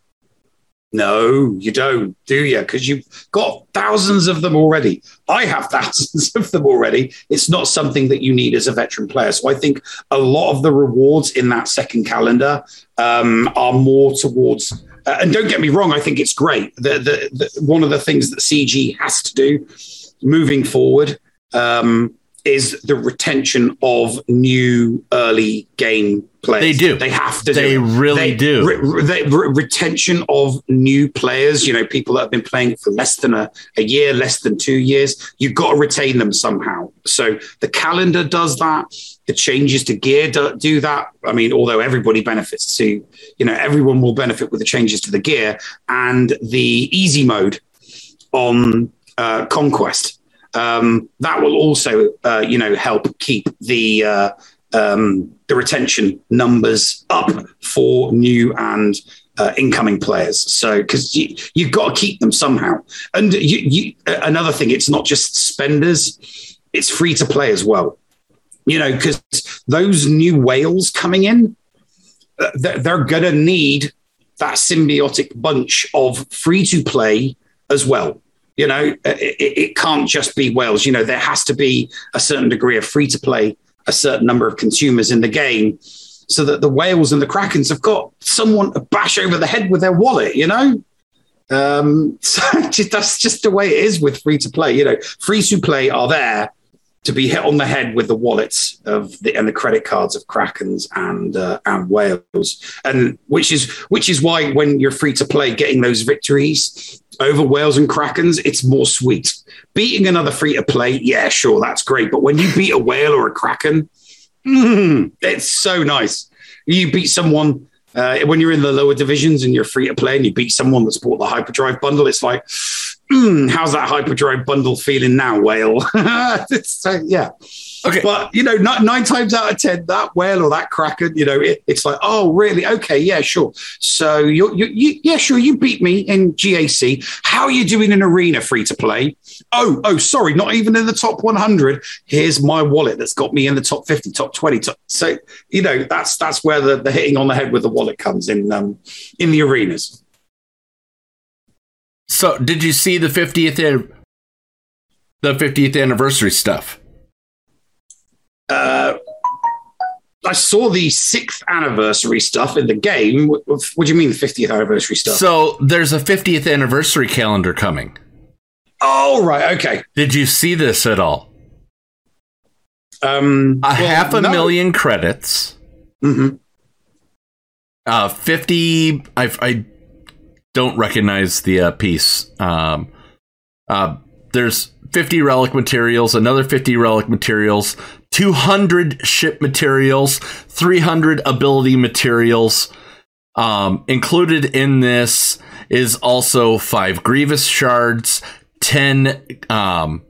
No, you don't, do you? Because you've got thousands of them already. I have thousands of them already. It's not something that you need as a veteran player. So I think a lot of the rewards in that second calendar um, are more towards. Uh, and don't get me wrong, I think it's great. The, the, the, one of the things that CG has to do moving forward um, is the retention of new early game players. They do. They have to. They do really They- do. re- they- re- retention of new players. You know, people that have been playing for less than a, a year, less than two years. You've got to retain them somehow. So the calendar does that. The changes to gear do, do that. I mean, although everybody benefits to, you know, everyone will benefit with the changes to the gear and the easy mode on uh, Conquest. Um, that will also, uh, you know, help keep the uh, um, the retention numbers up for new and uh, incoming players. So, because you, you've got to keep them somehow. And you, you, another thing, it's not just spenders; it's free to play as well. You know, because those new whales coming in, uh, they're going to need that symbiotic bunch of free to play as well. You know, it, it can't just be whales. You know, there has to be a certain degree of free to play, a certain number of consumers in the game, so that the whales and the krakens have got someone to bash over the head with their wallet. You know, um, so just, that's just the way it is with free to play. You know, free to play are there to be hit on the head with the wallets of the and the credit cards of krakens and uh, and whales, and which is which is why when you're free to play, getting those victories over whales and krakens, it's more sweet. Beating another free to play, yeah, sure, that's great, but when you beat a whale or a kraken, mm, it's so nice. You beat someone. Uh, when you're in the lower divisions and you're free to play and you beat someone that's bought the hyperdrive bundle, it's like, mm, how's that hyperdrive bundle feeling now, whale? uh, yeah. Okay. But, you know, nine, nine times out of 10, that whale or that kraken, you know, it, it's like, oh, really? Okay, yeah, sure. So, you, you, you, yeah, sure, you beat me in GAC. How are you doing in Arena free to play? Oh, oh, sorry, not even in the top 100. Here's my wallet that's got me in the top 50, top 20. Top, so, you know, that's that's where the, the hitting on the head with the wallet comes in um, in the arenas. So, did you see the 50th the 50th anniversary stuff? Uh, I saw the sixth anniversary stuff in the game. What, what do you mean the 50th anniversary stuff? So, there's a 50th anniversary calendar coming. oh, right. Okay. Did you see this at all? Um, A well, half a no. million credits. Mhm. Uh, 50. I, I don't recognize the uh, piece. Um, Uh, there's 50 relic materials, another 50 relic materials, 200 ship materials, 300 ability materials. Um, included in this is also five Grievous shards, 10 um,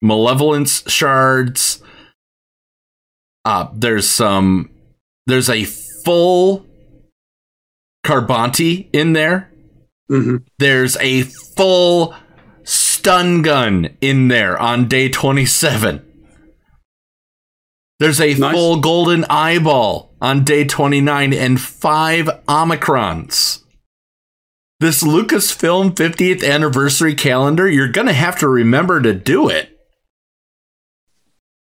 Malevolence shards. Uh, there's some, there's a full Carbanti in there. There's a full stun gun in there on day 27. There's a full golden eyeball on day 29 and five Omicrons. This Lucasfilm 50th anniversary calendar, you're going to have to remember to do it.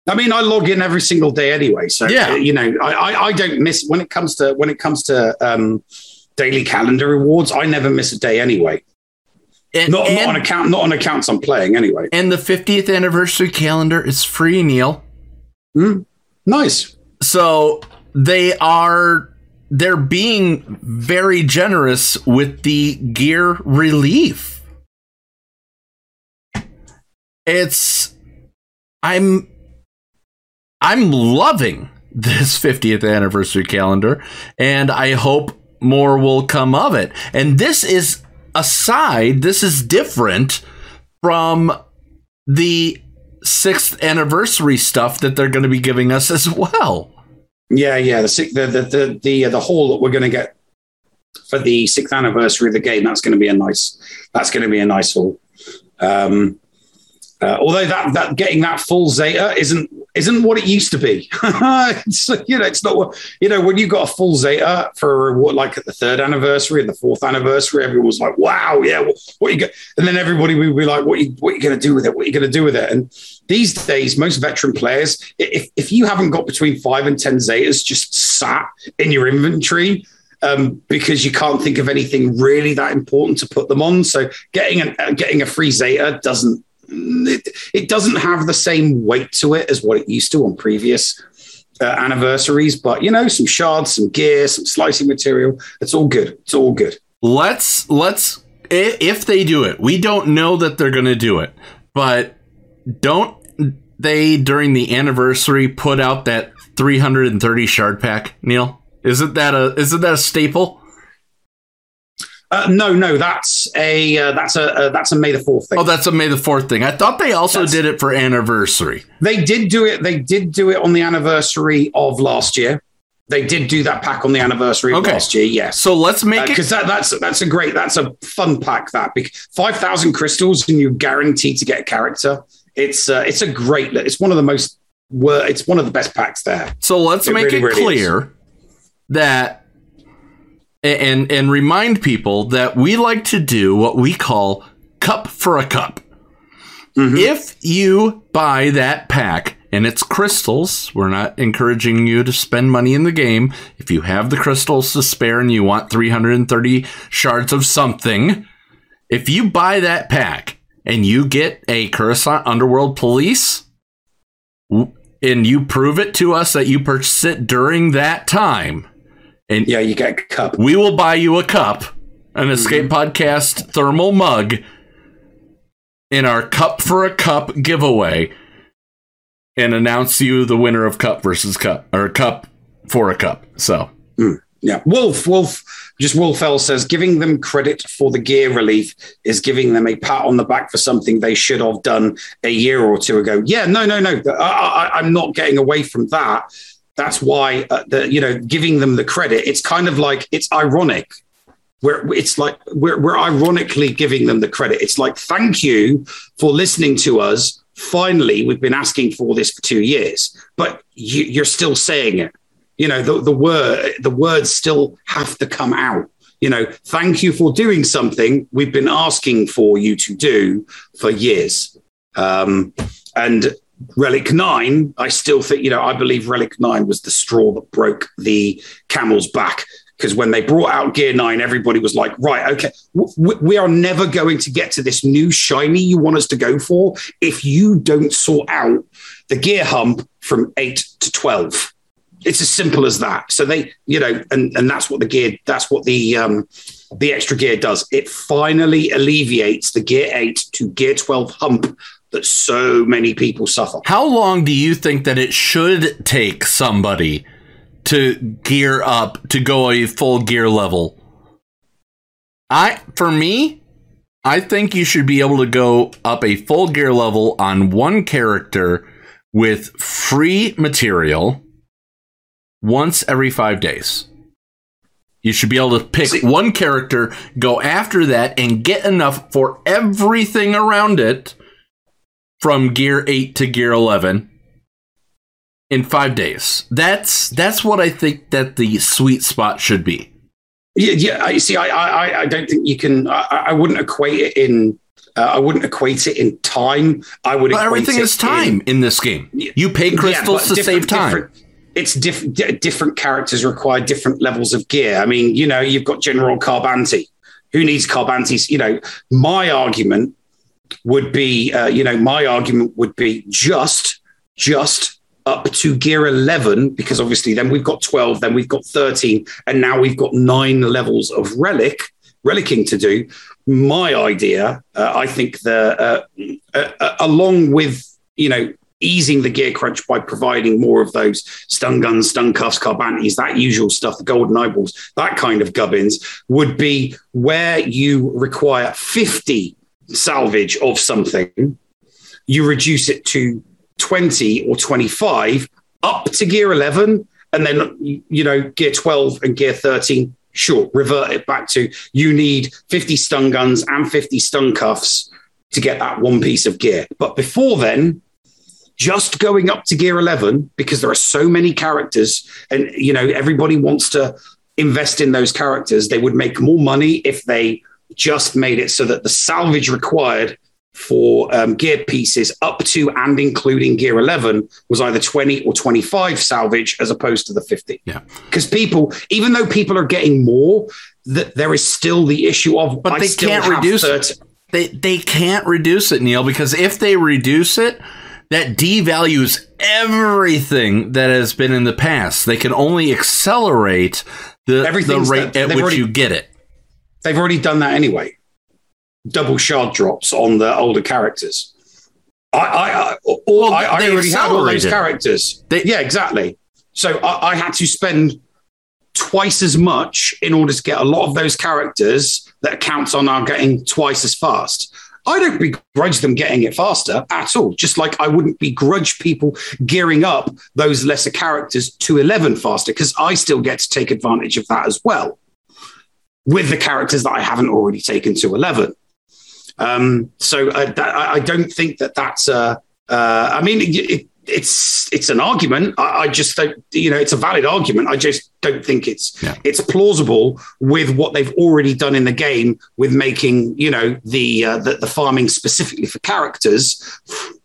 I mean, I log in every single day anyway, so Yeah. you know, I, I, I don't miss when it comes to when it comes to um, daily calendar rewards. I never miss a day anyway. And, not, and- not on account, not on accounts I'm playing anyway. And the 50th anniversary calendar is free, Neil. Nice. So they are they're being very generous with the gear relief. It's I'm I'm loving this 50th anniversary calendar and I hope more will come of it. And this is aside, this is different from the 6th anniversary stuff that they're going to be giving us as well. Yeah, yeah. The the the the the, uh, the haul that we're going to get for the sixth anniversary of the game. That's going to be a nice. That's going to be a nice haul. Um, uh, although that that getting that full Zeta isn't isn't what it used to be. it's, you know, it's not you know when you got a full Zeta for what like at the third anniversary and the fourth anniversary. Everyone was like, "Wow, yeah, what, what you got?" And then everybody would be like, "What you what you going to do with it? What are you going to do with it?" And these days, most veteran players, if if you haven't got between five and ten Zetas just sat in your inventory. Um, because you can't think of anything really that important to put them on, so getting an, uh, getting a free Zeta doesn't it, it doesn't have the same weight to it as what it used to on previous uh, anniversaries. But you know, some shards, some gear, some slicing material. It's all good. It's all good. let's let's if they do it we don't know that they're going to do it but don't they during the anniversary put out that 330 shard pack neil isn't that a isn't that a staple Uh, no, no, that's a uh, that's a uh, that's a May the Fourth thing. oh that's a may the 4th thing i thought they also did it for anniversary They did do it. They did do it on the anniversary of last year. They did do that pack on the anniversary of Okay. last year. Yes. so let's make it because that, that's that's a great that's a fun pack that five thousand crystals and you're guaranteed to get a character. It's uh, it's a great. It's one of the most. It's one of the best packs there. So let's It make really, it really clear that and and remind people that we like to do what we call cup for a cup. Mm-hmm. If you buy that pack and it's crystals, we're not encouraging you to spend money in the game. If you have the crystals to spare and you want 330 shards of something, if you buy that pack and you get a Coruscant Underworld Police, and you prove it to us that you purchased it during that time, and yeah, you get a cup. We will buy you a cup, an mm-hmm. Escape Podcast thermal mug, in our cup for a cup giveaway, and announce you the winner of cup versus cup or cup for a cup. So. Mm, yeah, Wolf, Wolf, just Wolf Wolfell says giving them credit for the gear relief is giving them a pat on the back for something they should have done a year or two ago. Yeah, no, no, no. I, I, I'm not getting away from that. That's why uh, the you know giving them the credit. It's kind of like it's ironic. Where it's like we're we're ironically giving them the credit. It's like thank you for listening to us. Finally, we've been asking for this for two years, but you, you're still saying it you know the, the word the words still have to come out you know thank you for doing something we've been asking for you to do for years um, and relic 9 i still think you know i believe relic 9 was the straw that broke the camel's back because when they brought out gear 9 everybody was like right okay w- we are never going to get to this new shiny you want us to go for if you don't sort out the gear hump from 8 to 12 It's as simple as that. So they, you know, and and that's what the gear, that's what the um, the extra gear does. It finally alleviates the gear eight to gear twelve hump that so many people suffer. How long do you think that it should take somebody to gear up to go a full gear level? I for me, I think you should be able to go up a full gear level on one character with free material once every 5 days. You should be able to pick one character, go after that and get enough for everything around it from gear 8 to gear 11 in 5 days. That's that's what I think that the sweet spot should be. Yeah, yeah. I see. I, I, I don't think you can. I, I wouldn't equate it in. Uh, I wouldn't equate it in time. I would. But equate everything it is time in, this game. You pay crystals but to save time. It's diff- di- different characters require different levels of gear. I mean, you know, you've got General Carbanti. Who needs Carbanti's? You know, my argument would be, uh, you know, my argument would be just, just up to gear 11, because obviously then we've got 12, then we've got 13, and now we've got nine levels of relic, relicking to do. My idea, uh, I think the, uh, uh, uh, along with, you know, easing the gear crunch by providing more of those stun guns, stun cuffs, carbantis, that usual stuff, the golden eyeballs, that kind of gubbins would be where you require 50 salvage of something, you reduce it to 20 or 25 up to gear 11 and then you know gear 12 and gear 13 sure revert it back to you need 50 stun guns and 50 stun cuffs to get that one piece of gear. But before then just going up to gear 11 because there are so many characters and you know everybody wants to invest in those characters they would make more money if they just made it so that the salvage required for um, gear pieces up to and including gear 11 was either 20 or 25 salvage as opposed to the 50 yeah because people even though people are getting more that there is still the issue of But I they can't reduce 30 it. They they can't reduce it, Neil, because if they reduce it, that devalues everything that has been in the past. They can only accelerate the, the rate that- at which already- you get it. They've already done that anyway. Double shard drops on the older characters. I, I, I, or I, I already had all those characters. yeah, exactly. So I, I had to spend twice as much in order to get a lot of those characters that counts on are getting twice as fast. I don't begrudge them getting it faster at all. Just like I wouldn't begrudge people gearing up those lesser characters to 11 faster because I still get to take advantage of that as well with the characters that I haven't already taken to 11. Um, so uh, that, I, I don't think that that's uh, uh, I mean, it, it, it's it's an argument. I, I just don't, you know, it's a valid argument. I just don't think it's it's plausible with what they've already done in the game with making, you know, the uh, the, the farming specifically for characters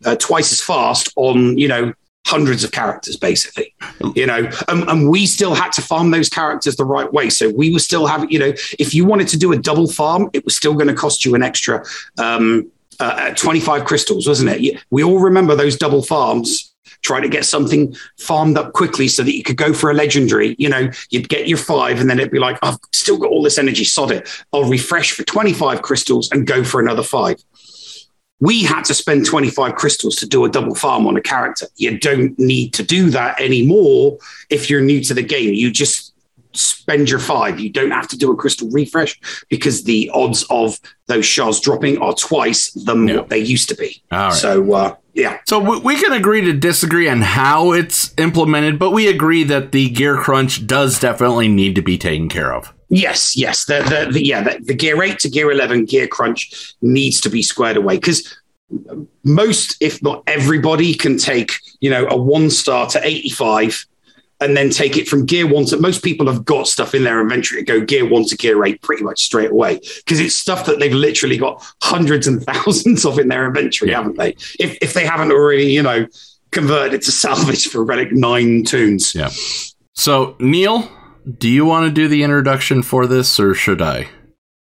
uh, twice as fast on, you know, hundreds of characters basically you know and, and we still had to farm those characters the right way. So we were still having you know if you wanted to do a double farm it was still going to cost you an extra um uh, 25 crystals wasn't it? We all remember those double farms trying to get something farmed up quickly so that you could go for a legendary you know you'd get your five and then it'd be like i've still got all this energy sod it. I'll refresh for 25 crystals and go for another five we had to spend 25 crystals to do a double farm on a character. You don't need to do that anymore if you're new to the game. You just spend your five. You don't have to do a crystal refresh because the odds of those shards dropping are twice than what they used to be. Right. So, uh, yeah. So we can agree to disagree on how it's implemented, but we agree that the gear crunch does definitely need to be taken care of. Yes, yes. The, the, the yeah, the, the gear eight to gear eleven gear crunch needs to be squared away because most, if not everybody, can take you know a one star to eighty five, and then take it from gear one to. Most people have got stuff in their inventory to go gear one to gear eight pretty much straight away because it's stuff that they've literally got hundreds and thousands of in their inventory, haven't they? If if they haven't already, you know, converted to salvage for relic nine tunes. Yeah. So Neil, do you want to do the introduction for this, or should I?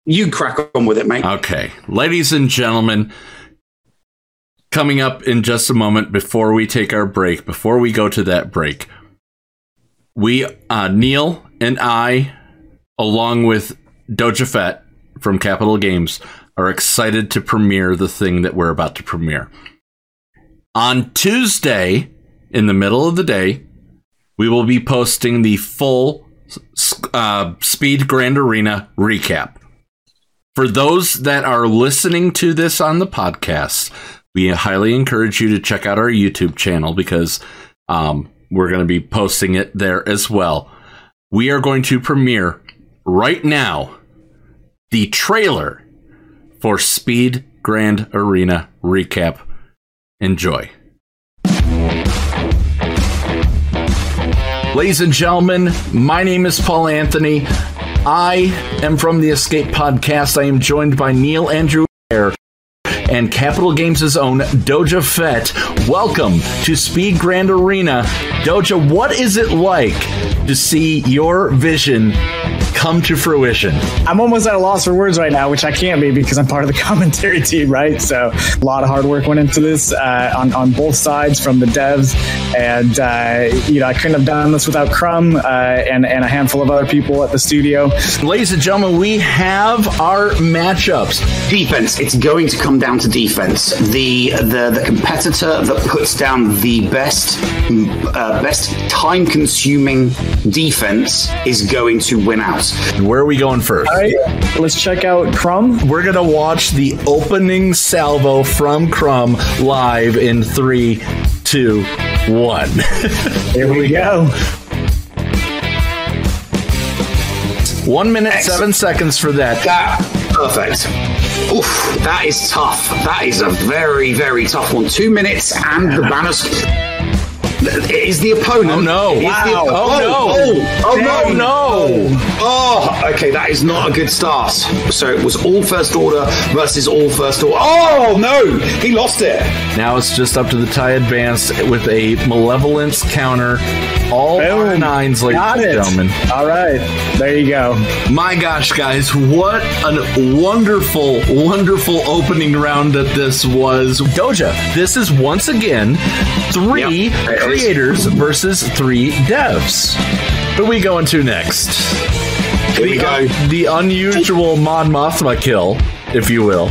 You crack on with it, mate. Okay, ladies and gentlemen, coming up in just a moment before we take our break, before we go to that break, we, uh, Neil and I, along with Doja Fett from Capital Games, are excited to premiere the thing that we're about to premiere. On Tuesday, in the middle of the day, we will be posting the full uh, Speed Grand Arena recap. For those that are listening to this on the podcast, we highly encourage you to check out our YouTube channel because um, we're going to be posting it there as well. We are going to premiere right now the trailer for Speed Grand Arena recap. Enjoy. Ladies and gentlemen, my name is Paul Anthony. I am from the Escape Podcast. I am joined by Neil Andrew and Capital Games' own Doja Fett. Welcome to Speed Grand Arena. Doja, what is it like to see your vision come to fruition? I'm almost at a loss for words right now, which I can't be because I'm part of the commentary team, right? So a lot of hard work went into this uh, on, on both sides from the devs. And, uh, you know, I couldn't have done this without Crumb uh, and, and a handful of other people at the studio. Ladies and gentlemen, we have our matchups. Defense. It's going to come down to defense. The the, the competitor that puts down the best uh, best time consuming defense is going to win out. Where are we going first? All right, let's check out Crumb. We're going to watch the opening salvo from Crumb live in three, two, one. Here we go. One minute, seven seconds for that. That perfect. Oof, that is tough. That is a very, very tough one. Two minutes and the banners. Is the opponent? Oh no! Is the- Wow. oh, Oh, Oh, oh, no. no! No. Oh, okay, that is not a good start. So it was all first order versus all first order. Oh no! He lost it. Now it's just up to the tie advance with a malevolence counter. All Boom. nines, ladies Got and it. gentlemen. All right, there you go. My gosh, guys, what a wonderful, wonderful opening round that this was. Doja, this is once again three Yep, it is. Creators versus three devs. Who we going to next? Here we go. The unusual Mon Mothma kill, if you will.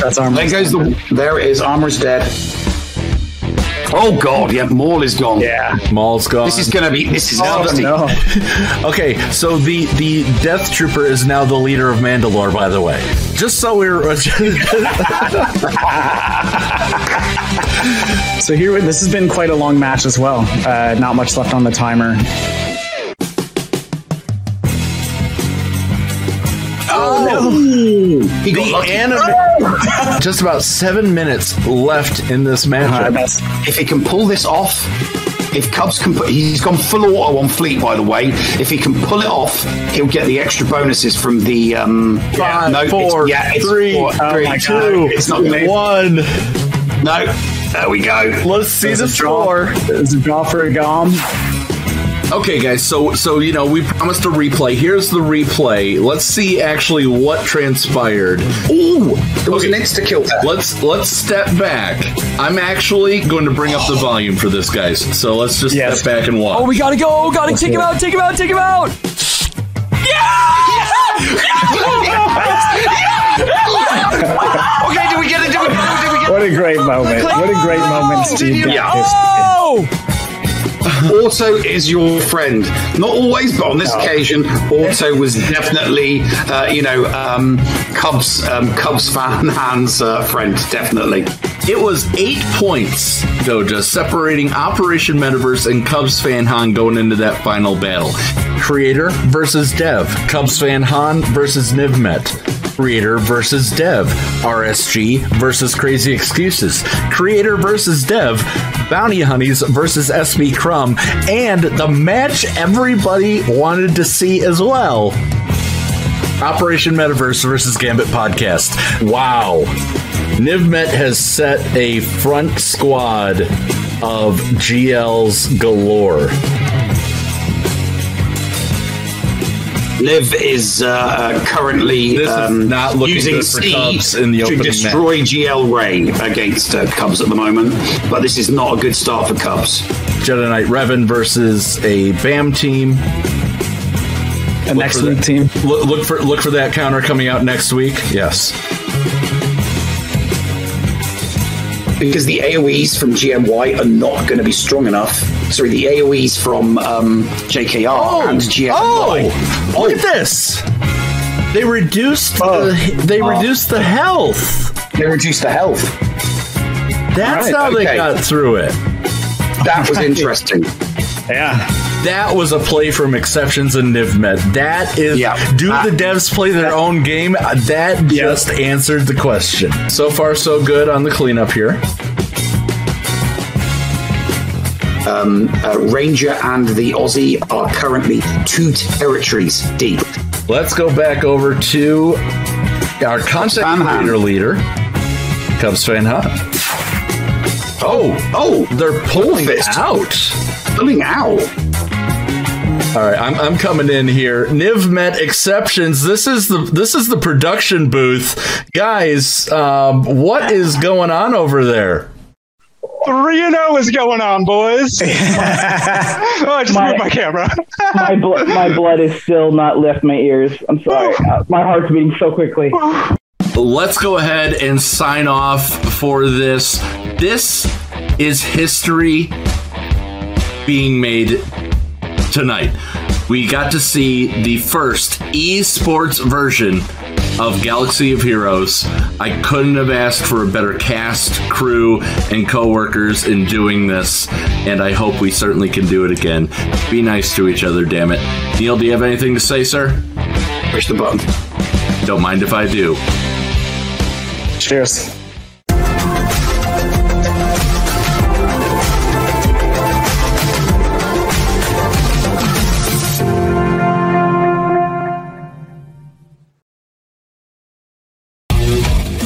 That's our There goes the. There it is. Armor's dead. Oh god, yeah, Maul is gone. Yeah. Maul's gone. This is gonna be. This is Oh, nasty. no. Okay, so the the Death Trooper is now the leader of Mandalore. By the way, just so we're So here, this has been quite a long match as well. Uh, not much left on the timer. He got the lucky. anime. just about seven minutes left in this matchup. that's- if he can pull this off, if Cubs can put, he's gone full auto on Fleet, by the way. If he can pull it off, he'll get the extra bonuses from the. Um, Five, no, it's- yeah, it's three, four, oh three, my two, God. It's not gonna, One. No, there we go. Let's see There's the a draw. score. There's a draw for a gom. Okay, guys. So, so you know, we promised a replay. Here's the replay. Let's see actually what transpired. Ooh, there was Okay. an insta kill there. Let's let's step back. I'm actually going to bring up the volume for this, guys. So let's just Yes. step back and watch. Oh, we gotta go! Oh, gotta take him out! Take him out! Take him out! okay, do we get it? Do we, do we get What a great moment. What a great moment, Steve. Yeah. Oh! Auto is your friend. Not always, but on this occasion, Auto was definitely, uh, you know, um, Cubs um, Cubs fan Han's uh, friend. Definitely. It was eight points, Doja, separating Operation Metaverse and Cubs fan Han going into that final battle. Creator versus Dev. Cubs fan Han versus Nivmet. Creator versus Dev. RSG versus Crazy Excuses. Creator versus Dev. Bounty Hunnies versus SB Crumb. And the match everybody wanted to see as well. Operation Metaverse versus Gambit Podcast. Wow. Nivmet has set a front squad of GLs galore. Liv is uh, uh, currently is um, not using good C in the to opening destroy GL Rey against uh, Cubs at the moment, but this is not a good start for Cubs. Jedi Knight Revan versus a BAM team. A next week team. Look, look for look for that counter coming out next week. Yes. Because the AoEs from GMY are not going to be strong enough. Sorry, the AoEs from um, JKR and GMY. Oh, look at this! They reduced the, they reduced the health. They reduced the health. That's Right, how they got through it. That was interesting. Yeah. That was a play from exceptions and Nivmet. That is, yeah. do the devs play their own game? That just answered the question. So far, so good on the cleanup here. Um, uh, Ranger and the Aussie are currently two territories deep. Let's go back over to our content creator leader, Cubs fan Han. Oh, oh, they're pulling out. Pulling out. All right, I'm, I'm coming in here. Nivmet exceptions. This is the this is the production booth, guys. Um, what is going on over there? You know what's going on, boys. oh, I just My- moved my camera. my blood, my blood is still not left my ears. I'm sorry. Uh, my heart's beating so quickly. Let's go ahead and sign off for this. This is history being made tonight. We got to see the first esports version of Galaxy of Heroes. I couldn't have asked for a better cast, crew, and coworkers in doing this, and I hope we certainly can do it again. Be nice to each other, damn it. Neil, do you have anything to say, sir? Push the button. Don't mind if I do. Cheers.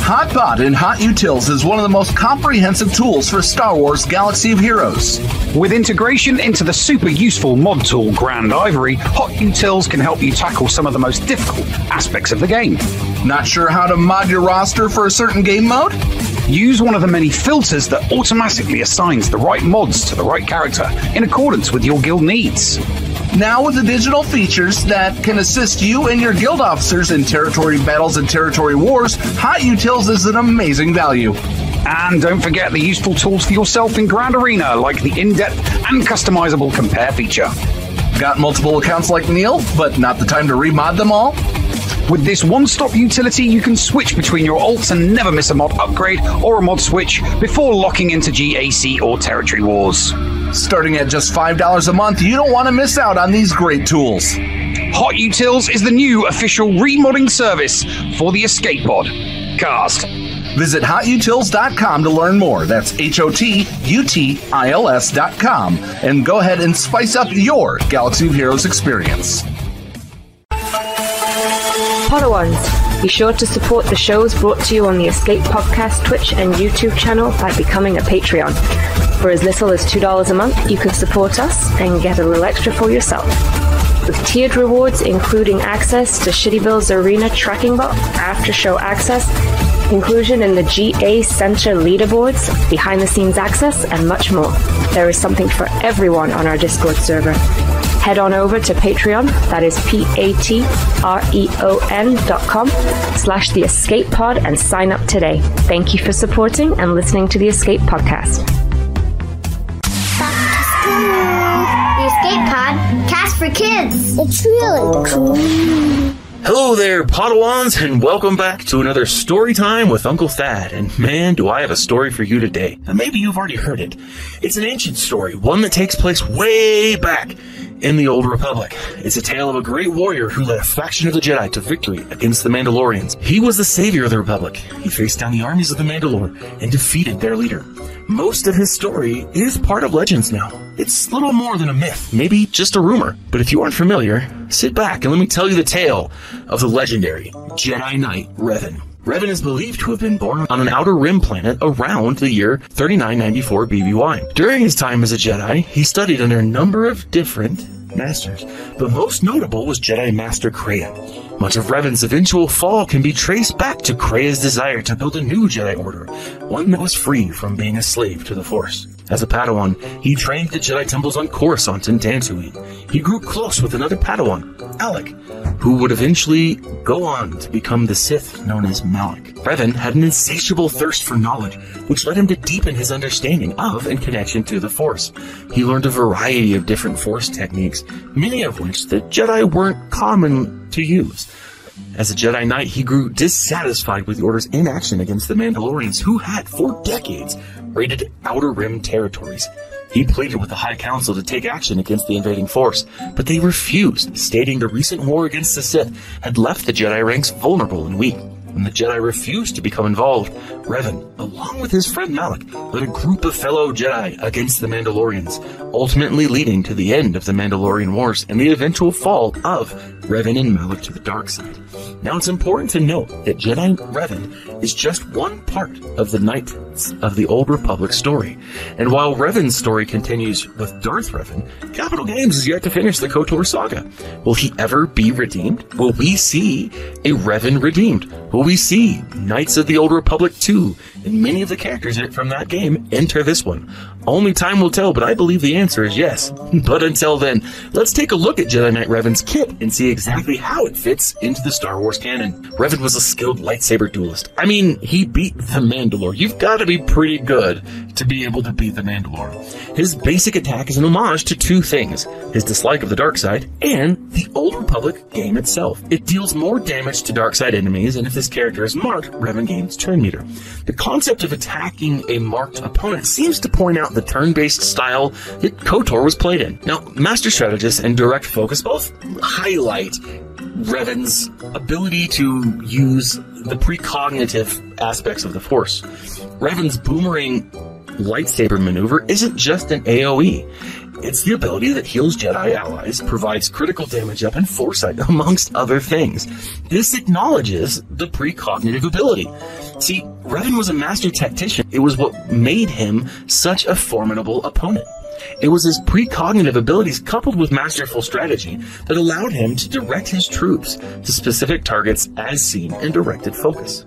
Hotbot in Hot Utils is one of the most comprehensive tools for Star Wars Galaxy of Heroes. With integration into the super useful mod tool Grandivory, Hot Utils can help you tackle some of the most difficult aspects of the game. Not sure how to mod your roster for a certain game mode? Use one of the many filters that automatically assigns the right mods to the right character in accordance with your guild needs. Now with the digital features that can assist you and your guild officers in territory battles and territory wars, Hot Utils is an amazing value. And don't forget the useful tools for yourself in Grand Arena, like the in-depth and customizable compare feature. Got multiple accounts like Neil, but not the time to remod them all? With this one-stop utility, you can switch between your alts and never miss a mod upgrade or a mod switch before locking into GAC or Territory Wars. Starting at just $5 a month, you don't want to miss out on these great tools. Hot Utils is the new official remodding service for the Escape Pod. Cast. Visit hotutils.com to learn more. That's H O T U T I L S.com. And go ahead and spice up your Galaxy of Heroes experience. Padawans, be sure to support the shows brought to you on the Escape Podcast Twitch and YouTube channel by becoming a Patreon. For as little as $2 a month, you can support us and get a little extra for yourself. With tiered rewards including access to Shitty Bill's Arena tracking bot, after show access, inclusion in the GA Center leaderboards, behind the scenes access, and much more. There is something for everyone on our Discord server. Head on over to Patreon, that is P-A-T-R-E-O-N dot com slash the Escape Pod and sign up today. Thank you for supporting and listening to the Escape Podcast. The Escape Pod, cast for kids. It's really cool. Hello there, Padawans, and welcome back to another story time with Uncle Thad. And man, do I have a story for you today. And maybe you've already heard it. It's an ancient story, one that takes place way back in the Old Republic. It's a tale of a great warrior who led a faction of the Jedi to victory against the Mandalorians. He was the savior of the Republic. He faced down the armies of the Mandalore and defeated their leader. Most of his story is part of legends now. It's little more than a myth, maybe just a rumor. But if you aren't familiar, sit back and let me tell you the tale of the legendary Jedi Knight Revan. Revan is believed to have been born on an outer rim planet around the year 3994 BBY. During his time as a Jedi, he studied under a number of different masters, but most notable was Jedi Master Kreia. Much of Revan's eventual fall can be traced back to Kreia's desire to build a new Jedi Order, one that was free from being a slave to the Force. As a Padawan, he trained the Jedi temples on Coruscant and Dantooine. He grew close with another Padawan, Alek, who would eventually go on to become the Sith known as Malak. Revan had an insatiable thirst for knowledge, which led him to deepen his understanding of and connection to the Force. He learned a variety of different Force techniques, many of which the Jedi weren't common to use. As a Jedi Knight, he grew dissatisfied with the Order's inaction against the Mandalorians, who had, for decades, raided Outer Rim territories. He pleaded with the High Council to take action against the invading force, but they refused, stating the recent war against the Sith had left the Jedi ranks vulnerable and weak. When the Jedi refused to become involved, Revan, along with his friend Malak, led a group of fellow Jedi against the Mandalorians, ultimately leading to the end of the Mandalorian Wars and the eventual fall of Revan and Malak to the dark side. Now it's important to note that Jedi Revan is just one part of the Knights of the Old Republic story. And while Revan's story continues with Darth Revan, Capital Games is yet to finish the KOTOR saga. Will he ever be redeemed? Will we see a Revan redeemed? Will we see Knights of the Old Republic 2 and many of the characters in it from that game enter this one? Only time will tell, but I believe the answer is yes. But until then, let's take a look at Jedi Knight Revan's kit and see exactly how it fits into the Star Wars canon. Revan was a skilled lightsaber duelist. I mean, he beat the Mandalore. You've got to be pretty good to be able to beat the Mandalore. His basic attack is an homage to two things his dislike of the dark side and the Old Republic game itself. It deals more damage to dark side enemies, and if this character is marked, Revan gains turn meter. The concept of attacking a marked opponent seems to point out the turn based style that KOTOR was played in. Now, Master Strategist and Direct Focus both highlight Revan's ability to use the precognitive aspects of the Force. Revan's boomerang lightsaber maneuver isn't just an AoE. It's the ability that heals Jedi allies, provides critical damage up, and foresight, amongst other things. This acknowledges the precognitive ability. See, Revan was a master tactician. It was what made him such a formidable opponent. It was his precognitive abilities coupled with masterful strategy that allowed him to direct his troops to specific targets as seen in directed focus.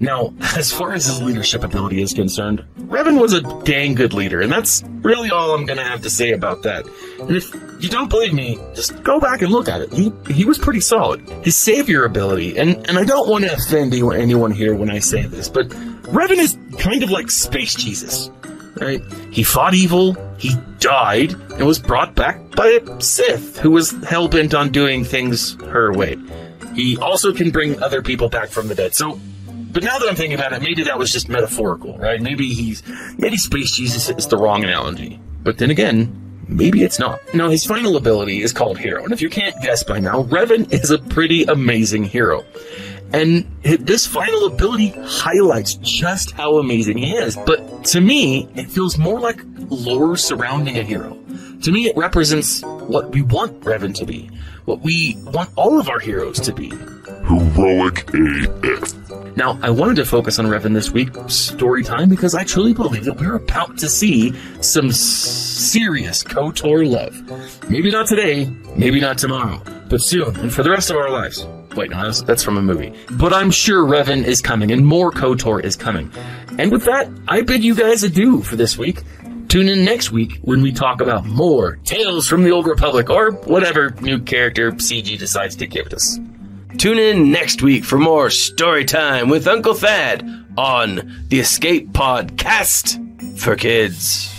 Now, as far as his leadership ability is concerned, Revan was a dang good leader, and that's really all I'm gonna have to say about that. And if you don't believe me, just go back and look at it. He he was pretty solid. His savior ability, and, and I don't want to offend anyone here when I say this, but Revan is kind of like Space Jesus. Right? He fought evil, he died, and was brought back by a Sith who was hell bent on doing things her way. He also can bring other people back from the dead. So but now that I'm thinking about it, maybe that was just metaphorical, right? Maybe he's maybe Space Jesus is the wrong analogy. But then again, maybe it's not. Now his final ability is called Hero, and if you can't guess by now, Revan is a pretty amazing hero. And this final ability highlights just how amazing he is. But to me, it feels more like lore surrounding a hero. To me, it represents what we want Revan to be, what we want all of our heroes to be. Heroic AF. Now, I wanted to focus on Revan this week, story time, because I truly believe that we're about to see some serious KOTOR love. Maybe not today, maybe not tomorrow, but soon, and for the rest of our lives. Wait, no, that's, that's from a movie. But I'm sure Revan is coming, and more KOTOR is coming. And with that, I bid you guys adieu for this week. Tune in next week when we talk about more Tales from the Old Republic, or whatever new character CG decides to give us. Tune in next week for more story time with Uncle Thad on the Escape Podcast for Kids.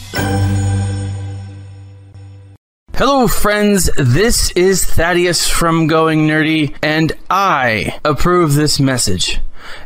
Hello, friends. This is Thaddeus from Going Nerdy, and I approve this message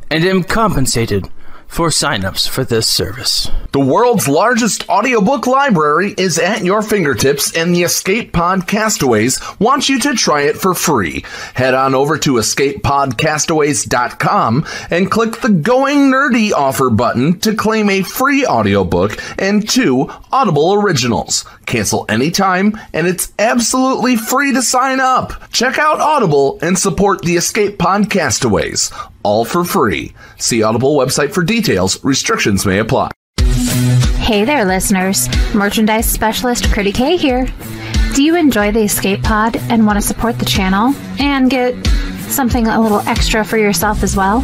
and am compensated for signups for this service. The world's largest audiobook library is at your fingertips, and the Escape Pod Castaways wants you to try it for free. Head on over to escapepodcastaways.com and click the Going Nerdy offer button to claim a free audiobook and two Audible originals. Cancel anytime, and it's absolutely free to sign up. Check out Audible and support the Escape Podcastaways all for free. See Audible website for details. Restrictions may apply. Hey there, listeners. Merchandise specialist Pretty K here. Do you enjoy the Escape Pod and want to support the channel and get something a little extra for yourself as well?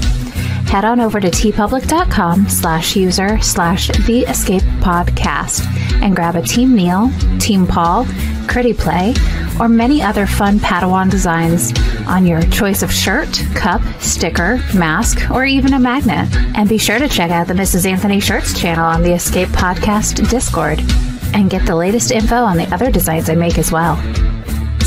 Head on over to teepublic.com slash user slash the escape podcast and grab a Team Neil, Team Paul, Critty Play, or many other fun Padawan designs on your choice of shirt, cup, sticker, mask, or even a magnet. And be sure to check out the Mrs. Anthony Shirts channel on the Escape Podcast Discord and get the latest info on the other designs I make as well.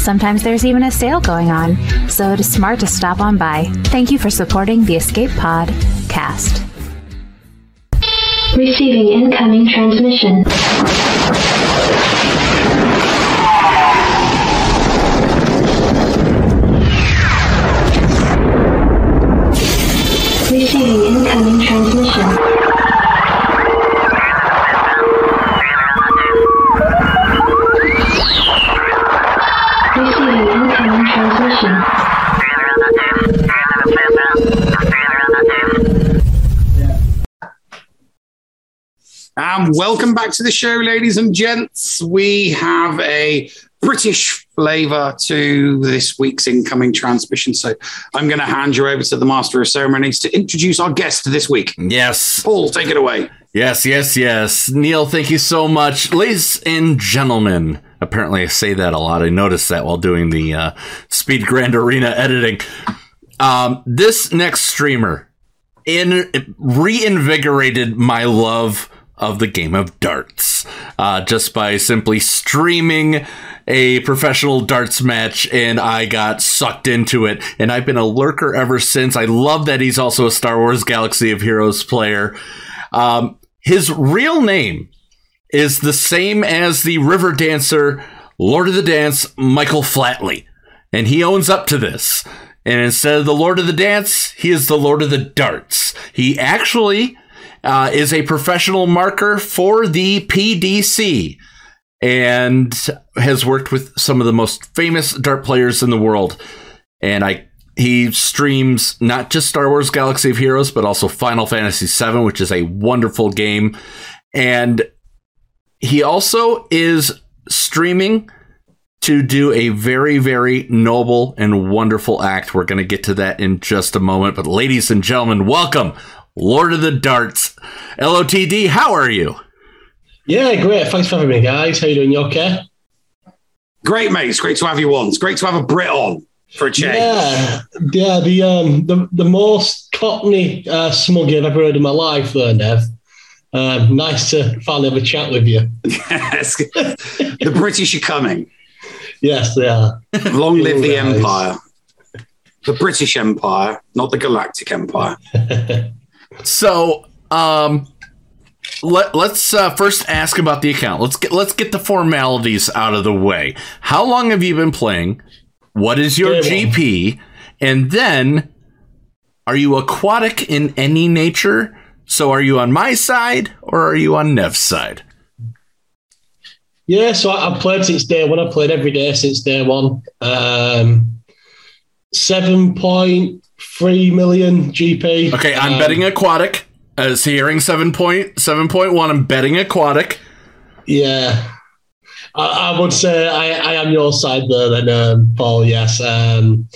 Sometimes there's even a sale going on, so it is smart to stop on by. Thank you for supporting the Escape Pod cast. Receiving incoming transmission. Um, welcome back to the show, ladies and gents. We have a British flavour to this week's incoming transmission. So I'm going to hand you over to the Master of Ceremonies to introduce our guest this week. Yes. Paul, take it away. Yes, yes, yes. Neil, thank you so much. Ladies and gentlemen, apparently I say that a lot. I noticed that while doing the uh, Speed Grand Arena editing. Um, this next streamer in reinvigorated my love of the game of darts uh, just by simply streaming a professional darts match and I got sucked into it and I've been a lurker ever since. I love that he's also a Star Wars Galaxy of Heroes player. Um, his real name is the same as the river dancer, Lord of the Dance, Michael Flatley. And he owns up to this. And instead of the Lord of the Dance, he is the Lord of the Darts. He actually uh, is a professional marker for the PDC and has worked with some of the most famous dart players in the world. And I he streams not just Star Wars Galaxy of Heroes, but also Final Fantasy VII, which is a wonderful game. And he also is streaming to do a very, very noble and wonderful act. We're going to get to that in just a moment. But, ladies and gentlemen, welcome, Lord of the Darts, LOTD. How are you? Yeah, great. Thanks for having me, guys. How you doing? You okay? Great, mate. It's great to have you on. It's great to have a Brit on for a change. Yeah, yeah. The um, the, the most Cockney uh, smug I've ever heard in my life, there, Nev. Um, nice to finally have a chat with you. Yes. the British are coming. Yes, they are. Long live the Nice. Empire. The British Empire, not the Galactic Empire. So, um, let, let's uh, first ask about the account. Let's get let's get the formalities out of the way. How long have you been playing? What is your Day one. GP? And then, are you aquatic in any nature? So, are you on my side or are you on Nev's side? Yeah, so I, I've played since day one. I've played every day since day one. Um, Seven point three million GP. Okay, I'm Um, betting aquatic. As hearing seven point seven point one, I'm betting aquatic. Yeah. I, I would say I, I am your side there then, um, Paul. Yes. Um,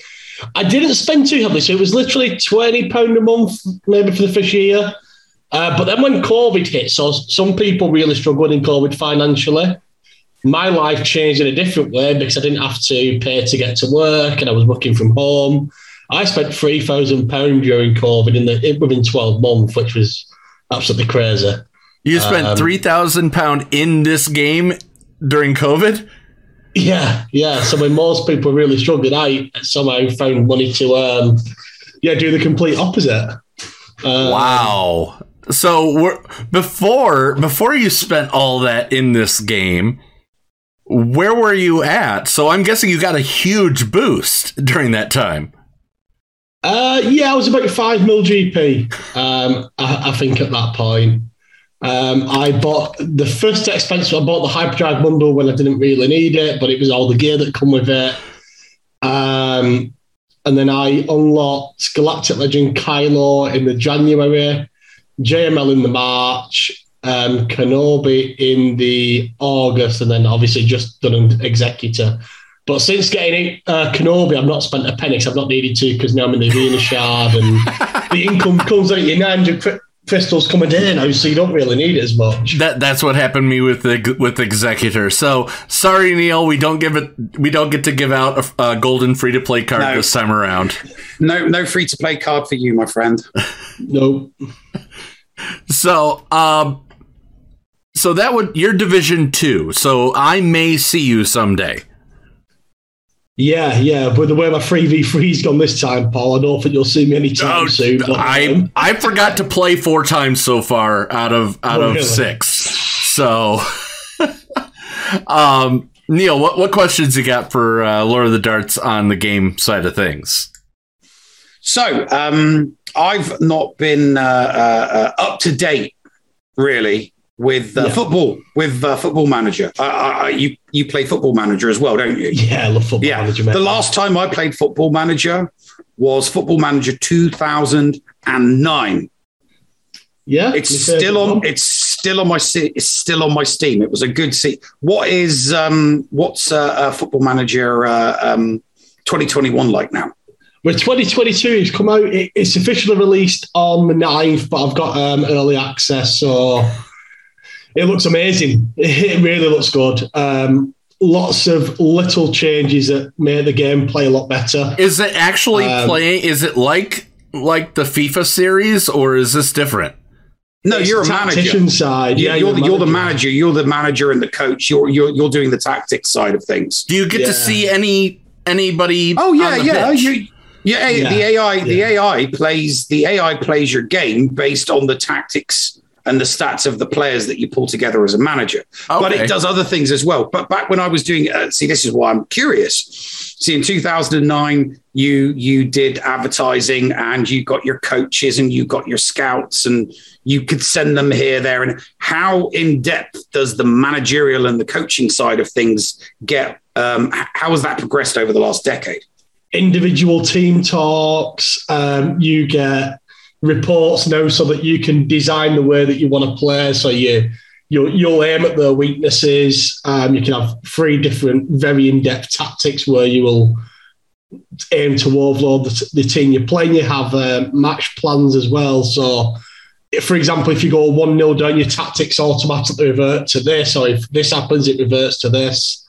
I didn't spend too heavily, so it was literally twenty pound a month, maybe for the first year. Uh, but then when COVID hit, so some people really struggled in COVID financially. My life changed in a different way because I didn't have to pay to get to work, and I was working from home. I spent three thousand pound during COVID in the within twelve months, which was absolutely crazy. You spent Um, three thousand pound in this game during COVID. Yeah, yeah. So when most people really struggled, I somehow found money to um, yeah, do the complete opposite. Um, Wow. So we're, before before you spent all that in this game, where were you at? So I'm guessing you got a huge boost during that time. Uh, yeah, I was about five mil GP. Um, I, I think at that point. Um, I bought the first expensive. I bought the hyperdrive bundle when I didn't really need it, but it was all the gear that come with it. Um, and then I unlocked Galactic Legend Kylo in the January, JML in the March, um, Kenobi in the August, and then obviously just done an Executor. But since getting uh, Kenobi, I've not spent a penny. 'cause I've not needed to because now I'm in the arena shard and the income comes out your 900 cri- crystals come a day now, so you don't really need it as much. That that's what happened to me with the with Executor. So sorry, Neil, we don't give it. We don't get to give out a, a golden free to play card No. this time around. No, no free to play card for you, my friend. no. So, um, so that would you're Division Two. So I may see you someday. Yeah, yeah. But the way my 3v3's gone this time, Paul, I don't think you'll see me anytime soon. Oh, I um, I forgot to play four times so far out of out Oh, of really? six. So, um, Neil, what what questions you got for uh, Lord of the Darts on the game side of things? So um, I've not been uh, uh, uh, up to date, really, with uh, Yeah. football. With uh, Football Manager, I- you you play Football Manager as well, don't you? Yeah, I love Football yeah. Manager, mate. The last time I played Football Manager was Football Manager two thousand and nine. Yeah, it's still on. one. It's still on my. It's still on my Steam. It was a good seat. What is um? What's uh, uh, Football Manager uh, um? 2021 like now? With 2022, it's come out. It, it's officially released on the 9th, but I've got um, early access, so it looks amazing. It really looks good. Um, lots of little changes that make the game play a lot better. Is it actually Um, playing? Is it like like the FIFA series, or is this different? No, It's you're a the manager. side. You- Yeah, you're, you're the, the you're the manager. manager. You're the manager and the coach. You're you're you're doing the tactics side of things. Do you get to see any anybody? Oh yeah, on the yeah. pitch? You, yeah, Yeah. The AI the AI plays the AI plays your game based on the tactics and the stats of the players that you pull together as a manager. But it does other things as well. But back when I was doing, uh, see, this is why I'm curious. See, in 2009, you you did advertising and you got your coaches and you got your scouts and you could send them here, there, and how in depth does the managerial and the coaching side of things get? Um, how has that progressed over the last decade? individual team talks. Um, you get reports now so that you can design the way that you want to play. So you you'll, you'll aim at the weaknesses. Um, you can have three different, very in-depth tactics where you will aim to overload the, the team you're playing. You have um, match plans as well. So. if, For example, if you go 1 0 down, your tactics automatically revert to this, or if this happens, it reverts to this.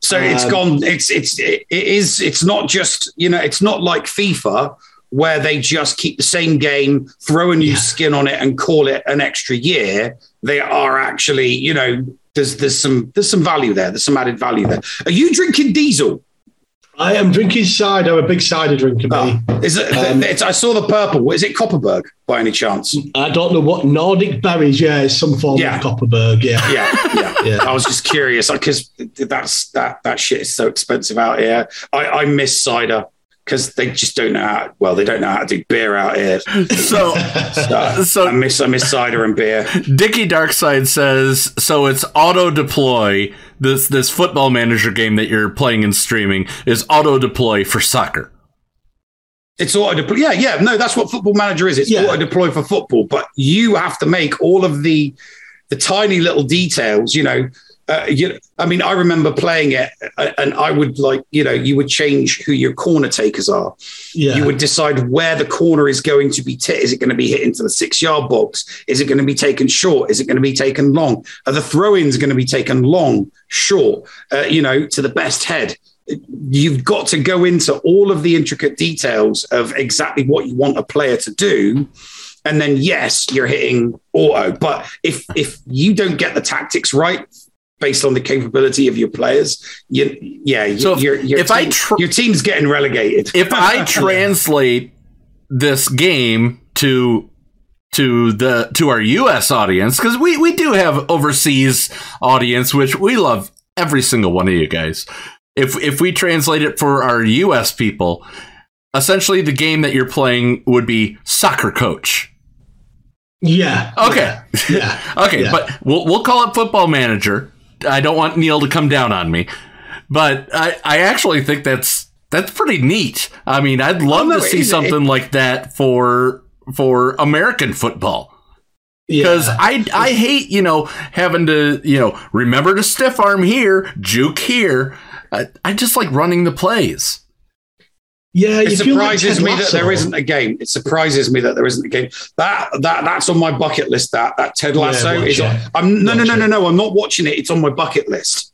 So it's gone. It's it's it is. It's not just you know. It's not like FIFA where they just keep the same game, throw a new skin on it, and call it an extra year. They are actually you know. There's there's some there's some value there. There's some added value there. Are you drinking diesel? I am drinking cider. I'm a big cider drinker. me. Is it? Um, it's, I saw the purple. Is it Kopparberg by any chance? I don't know what Nordic berries. Yeah, it's some form Yeah. of Kopparberg. Yeah, Yeah, yeah, Yeah. I was just curious because that's that that shit is so expensive out here. I, I miss cider because they just don't know how. Well, they don't know how to do beer out here. So, So, so I miss I miss cider and beer. Dickie Darkside says so. It's auto deploy. This this football manager game that you're playing and streaming is auto deploy for soccer. It's auto deploy. Yeah, yeah. No, that's what Football Manager is. It's Yeah. auto deploy for football, but you have to make all of the the tiny little details. You know, uh, you, I mean, I remember playing it, uh, and I would like, you know, you would change who your corner takers are. yeah. You would decide where the corner is going to be. T- is it going to be hit into the six yard box? Is it going to be taken short? Is it going to be taken long? Are the throw ins going to be taken long, short? Uh, you know, to the best head. You've got to go into all of the intricate details of exactly what you want a player to do. And then, yes, you're hitting auto. But if if you don't get the tactics right, based on the capability of your players, you, yeah, So if- your, your, if I team- tr- your team's getting relegated. If I translate this game to to the to our US audience because we we do have overseas audience which we love every single one of you guys. If if we translate it for our US people, essentially the game that you're playing would be soccer coach. yeah. Okay. Yeah. Okay, Yeah. but we'll we'll call it football manager. I don't want Neil to come down on me, but I I actually think that's that's pretty neat. I mean, I'd love Oh, no, to see it- something like that for for American football. Because Yeah. I I hate you know having to you know remember to stiff arm here, juke here. I, I just like running the plays. Yeah, it like surprises Ted me that there isn't a game. It surprises me that there isn't a game. That that that's on my bucket list. That that Ted Yeah, Lasso watch is. On. I'm no no no no no. I'm not watching it. It's on my bucket list.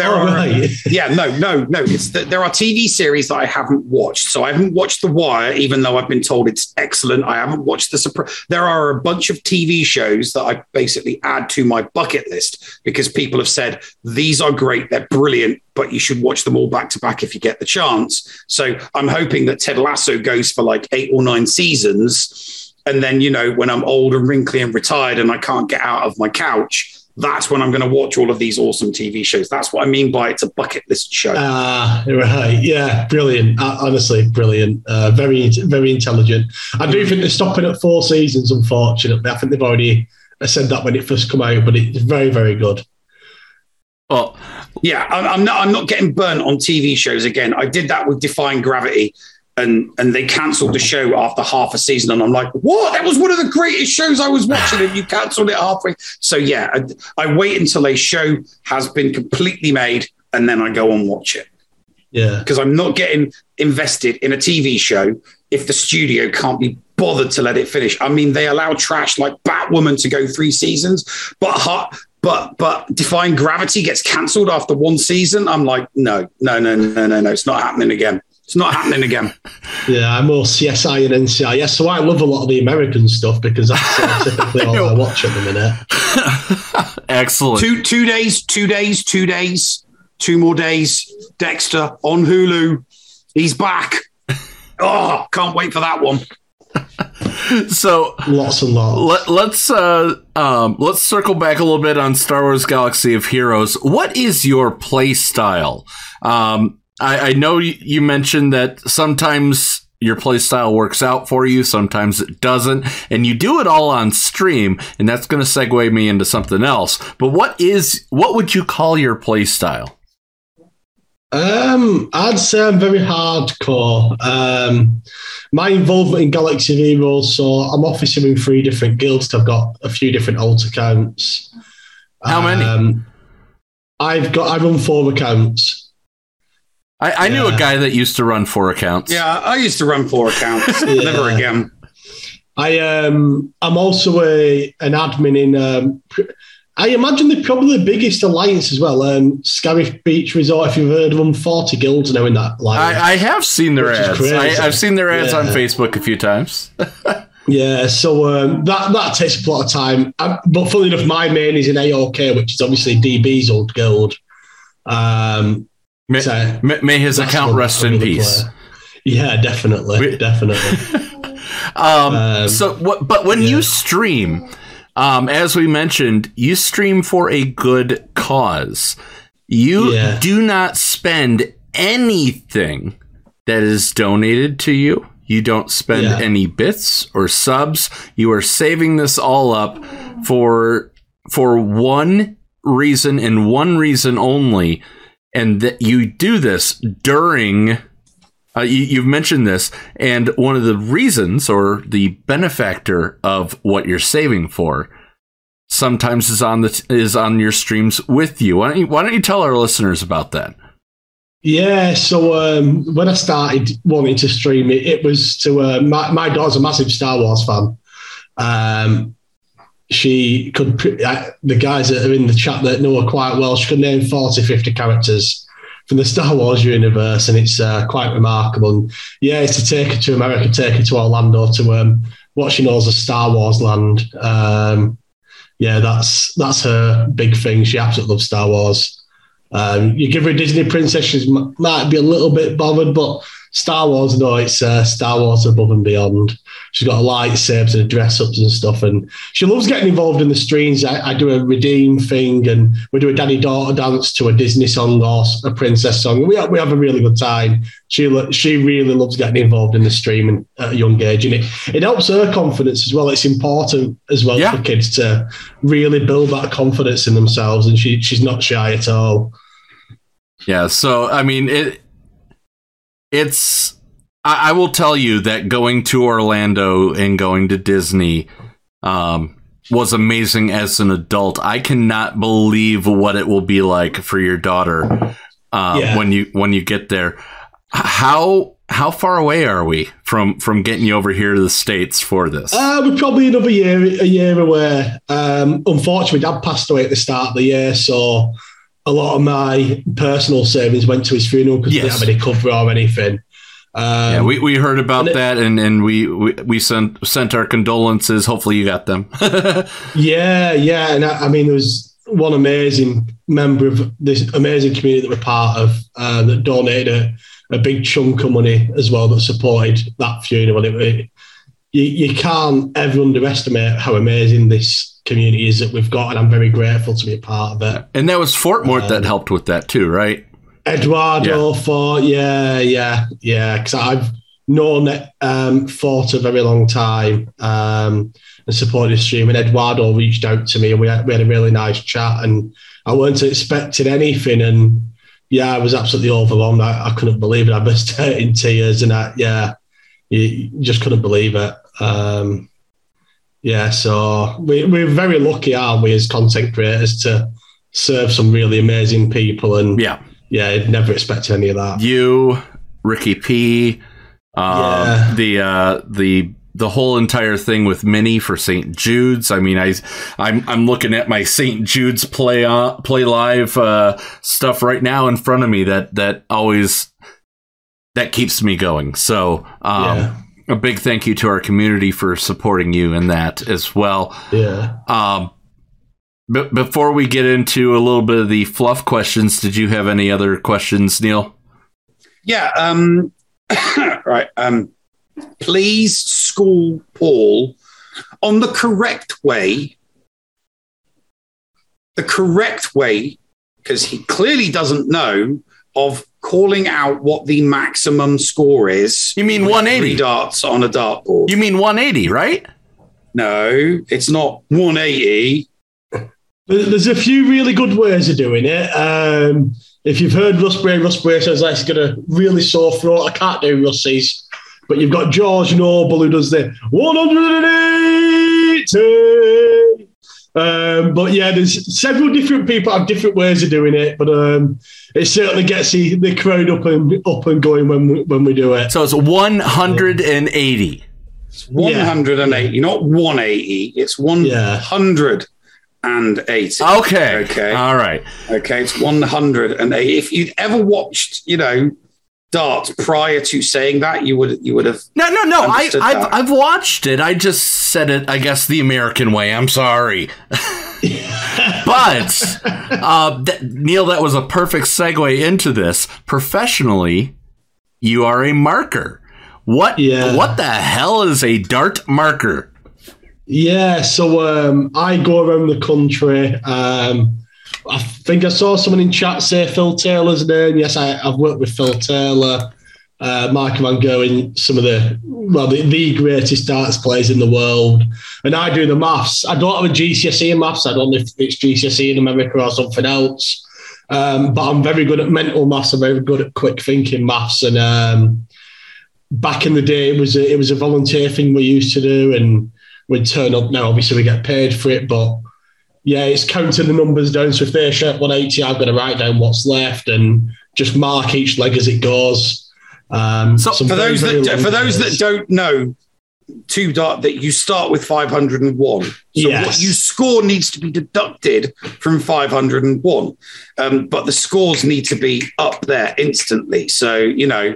There Oh, are right. yeah no no no. It's that there are TV series that I haven't watched. So I haven't watched The Wire, even though I've been told it's excellent. I haven't watched the. Sopra- There are a bunch of TV shows that I basically add to my bucket list because people have said these are great, they're brilliant, but you should watch them all back to back if you get the chance. So I'm hoping that Ted Lasso goes for like eight or nine seasons. And then, you know, when I'm old and wrinkly and retired and I can't get out of my couch, that's when I'm going to watch all of these awesome TV shows. That's what I mean by it's a bucket list show. Ah, right. Yeah, brilliant. Uh, honestly, brilliant. Uh, very, very intelligent. I do think they're stopping at four seasons, unfortunately. I think they've already said that when it first come out, but it's very, very good. Well, yeah, I'm, I'm not. I'm not getting burnt on TV shows again. I did that with Defying Gravity, and and they cancelled the show after half a season, and I'm like, what? That was one of the greatest shows I was watching, and you cancelled it halfway. So yeah, I, I wait until a show has been completely made, and then I go and watch it Yeah. because I'm not getting invested in a TV show if the studio can't be bothered to let it finish. I mean, they allow trash like Batwoman to go three seasons, but hot. But but Defying Gravity gets cancelled after one season. I'm like, no, no, no, no, no, no. It's not happening again. It's not happening again. Yeah, I'm more CSI and NCIS, so I love a lot of the American stuff because that's uh, typically all I watch at the minute. Excellent. Two two days, two days, two days, two more days. Dexter on Hulu. He's back. Oh, can't wait for that one. So lots and lots. Let, let's uh, um, let's circle back a little bit on Star Wars Galaxy of Heroes. What is your play style? Um, I, I know you, mentioned that sometimes your play style works out for you, sometimes it doesn't, and you do it all on stream, and that's going to segue me into something else. But what is what would you call your play style? Um, I'd say I'm very hardcore. Um, my involvement in Galaxy of Heroes, so I'm officer in three different guilds. I've got a few different alt accounts. How many? Um, I've got. I run four accounts. I, I knew a guy that used to run four accounts. Yeah, I used to run four accounts. Never again. I um I'm also a an admin in um I imagine they're probably the biggest alliance as well. Um Scarif Beach Resort, if you've heard of them, 40 guilds now in that alliance. I, I have seen their ads. I, I've seen their ads on Facebook a few times. Yeah, so um, that that takes a lot of time. Um, but funnily enough, my main is in AOK, which is obviously DB's old guild. Um, may, may, may his account rest in peace. Yeah, definitely, definitely. Um, so what? But when you stream, um, as we mentioned, you stream for a good cause. You Yeah. do not spend anything that is donated to you. You don't spend Yeah. any bits or subs. You are saving this all up for for one reason and one reason only, and that you do this during uh, you, you've mentioned this, and one of the reasons or the benefactor of what you're saving for sometimes is on the is on your streams with you. Why don't you Why don't you tell our listeners about that? Yeah, so um, when I started wanting to stream it, it was to uh, my, my daughter's a massive Star Wars fan. Um, she could, the guys that are in the chat that know her quite well, she could name 40, 50 characters from the Star Wars universe, and it's uh, quite remarkable. And yeah, to take her to America, take her to Orlando to um, what she knows as Star Wars land. Um, yeah, that's that's her big thing. She absolutely loves Star Wars. Um, you give her a Disney princess, she might be a little bit bothered, but Star Wars, no, it's uh, Star Wars above and beyond. She's got a lightsabers and dress ups and stuff, and she loves getting involved in the streams. I, I do a redeem thing, and we do a daddy daughter dance to a Disney song or a princess song. We have, we have a really good time. She she really loves getting involved in the streaming at a young age, and it, it helps her confidence as well. It's important as well for kids to really build that confidence in themselves, and she she's not shy at all. Yeah, so I mean it. It's. I, I will tell you that going to Orlando and going to Disney um, was amazing as an adult. I cannot believe what it will be like for your daughter uh, Yeah. when you when you get there. How how far away are we from from getting you over here to the states for this? Uh, we're probably another year a year away. Um, unfortunately, Dad passed away at the start of the year, so a lot of my personal savings went to his funeral because we didn't have any cover or anything. Um, yeah, we, we heard about and it- that and, and we, we we sent sent our condolences. Hopefully you got them. Yeah, yeah, and I, I mean, there was one amazing member of this amazing community that we're part of uh, that donated a, a big chunk of money as well that supported that funeral. It, it, you, you can't ever underestimate how amazing this community is that we've got, and I'm very grateful to be a part of it. and that was Fort Mort that helped with that too, right? Eduardo for yeah, yeah, yeah. Because I've known um, Fort a very long time um, and supported his stream. And Eduardo reached out to me, and we had, we had a really nice chat. And I weren't expecting anything, and yeah, I was absolutely overwhelmed. I, I couldn't believe it. I burst out in tears, and I, yeah, you, you just couldn't believe it. Um, yeah, so we, we're very lucky, aren't we, as content creators, to serve some really amazing people. And yeah, yeah, I'd never expected any of that. You, Ricky P, uh, the uh, the the whole entire thing with Minnie for St. Jude's. I mean, I I'm I'm looking at my St. Jude's play on play live uh, stuff right now in front of me. That that always that keeps me going. So. Um, A big thank you to our community for supporting you in that as well. Yeah. Um, but before we get into a little bit of the fluff questions, did you have any other questions, Neil? Yeah. Um, right. Um, please school Paul on the correct way. The correct way, because he clearly doesn't know of calling out what the maximum score is. You mean 180? Darts on a dartboard. You mean 180, right? No, it's not 180. There's a few really good ways of doing it. Um, if you've heard Russ Bray, Russ Bray says like he's got a really sore throat. I can't do Russies. But you've got George Noble who does the 180. Um, but yeah, there's several different people have different ways of doing it, but um, it certainly gets the, the crowd up and up and going when we, when we do it. So it's 180. It's 180, not 180. It's 180. Okay. Okay. All right. Okay. It's 180. If you'd ever watched, you know, darts prior to saying that, you would you would have. No, no, no. I I've. I've watched it. I just said it, I guess, the American way. I'm sorry. but, uh, th- Neil, that was a perfect segue into this. Professionally, you are a marker. What, yeah. what the hell is a dart marker? Yeah, so um, I go around the country. Um, I think I saw someone in chat say Phil Taylor's name. Yes, I, I've worked with Phil Taylor, uh, Mark Van Gogh, some of the well, the, the greatest darts players in the world. And I do the maths. I don't have a GCSE in maths. I don't know if it's GCSE in America or something else. Um, but I'm very good at mental maths. I'm very good at quick thinking maths. And um, back in the day, it was a, it was a volunteer thing we used to do, and we'd turn up. Now, obviously, we get paid for it, but yeah, it's counting the numbers down. So if they ship 180, I've got to write down what's left and just mark each leg as it goes. Um, So for very, those very that for those that don't know, two dart that you start with 501. So Yes. what you score needs to be deducted from 501, um, but the scores need to be up there instantly. So you know,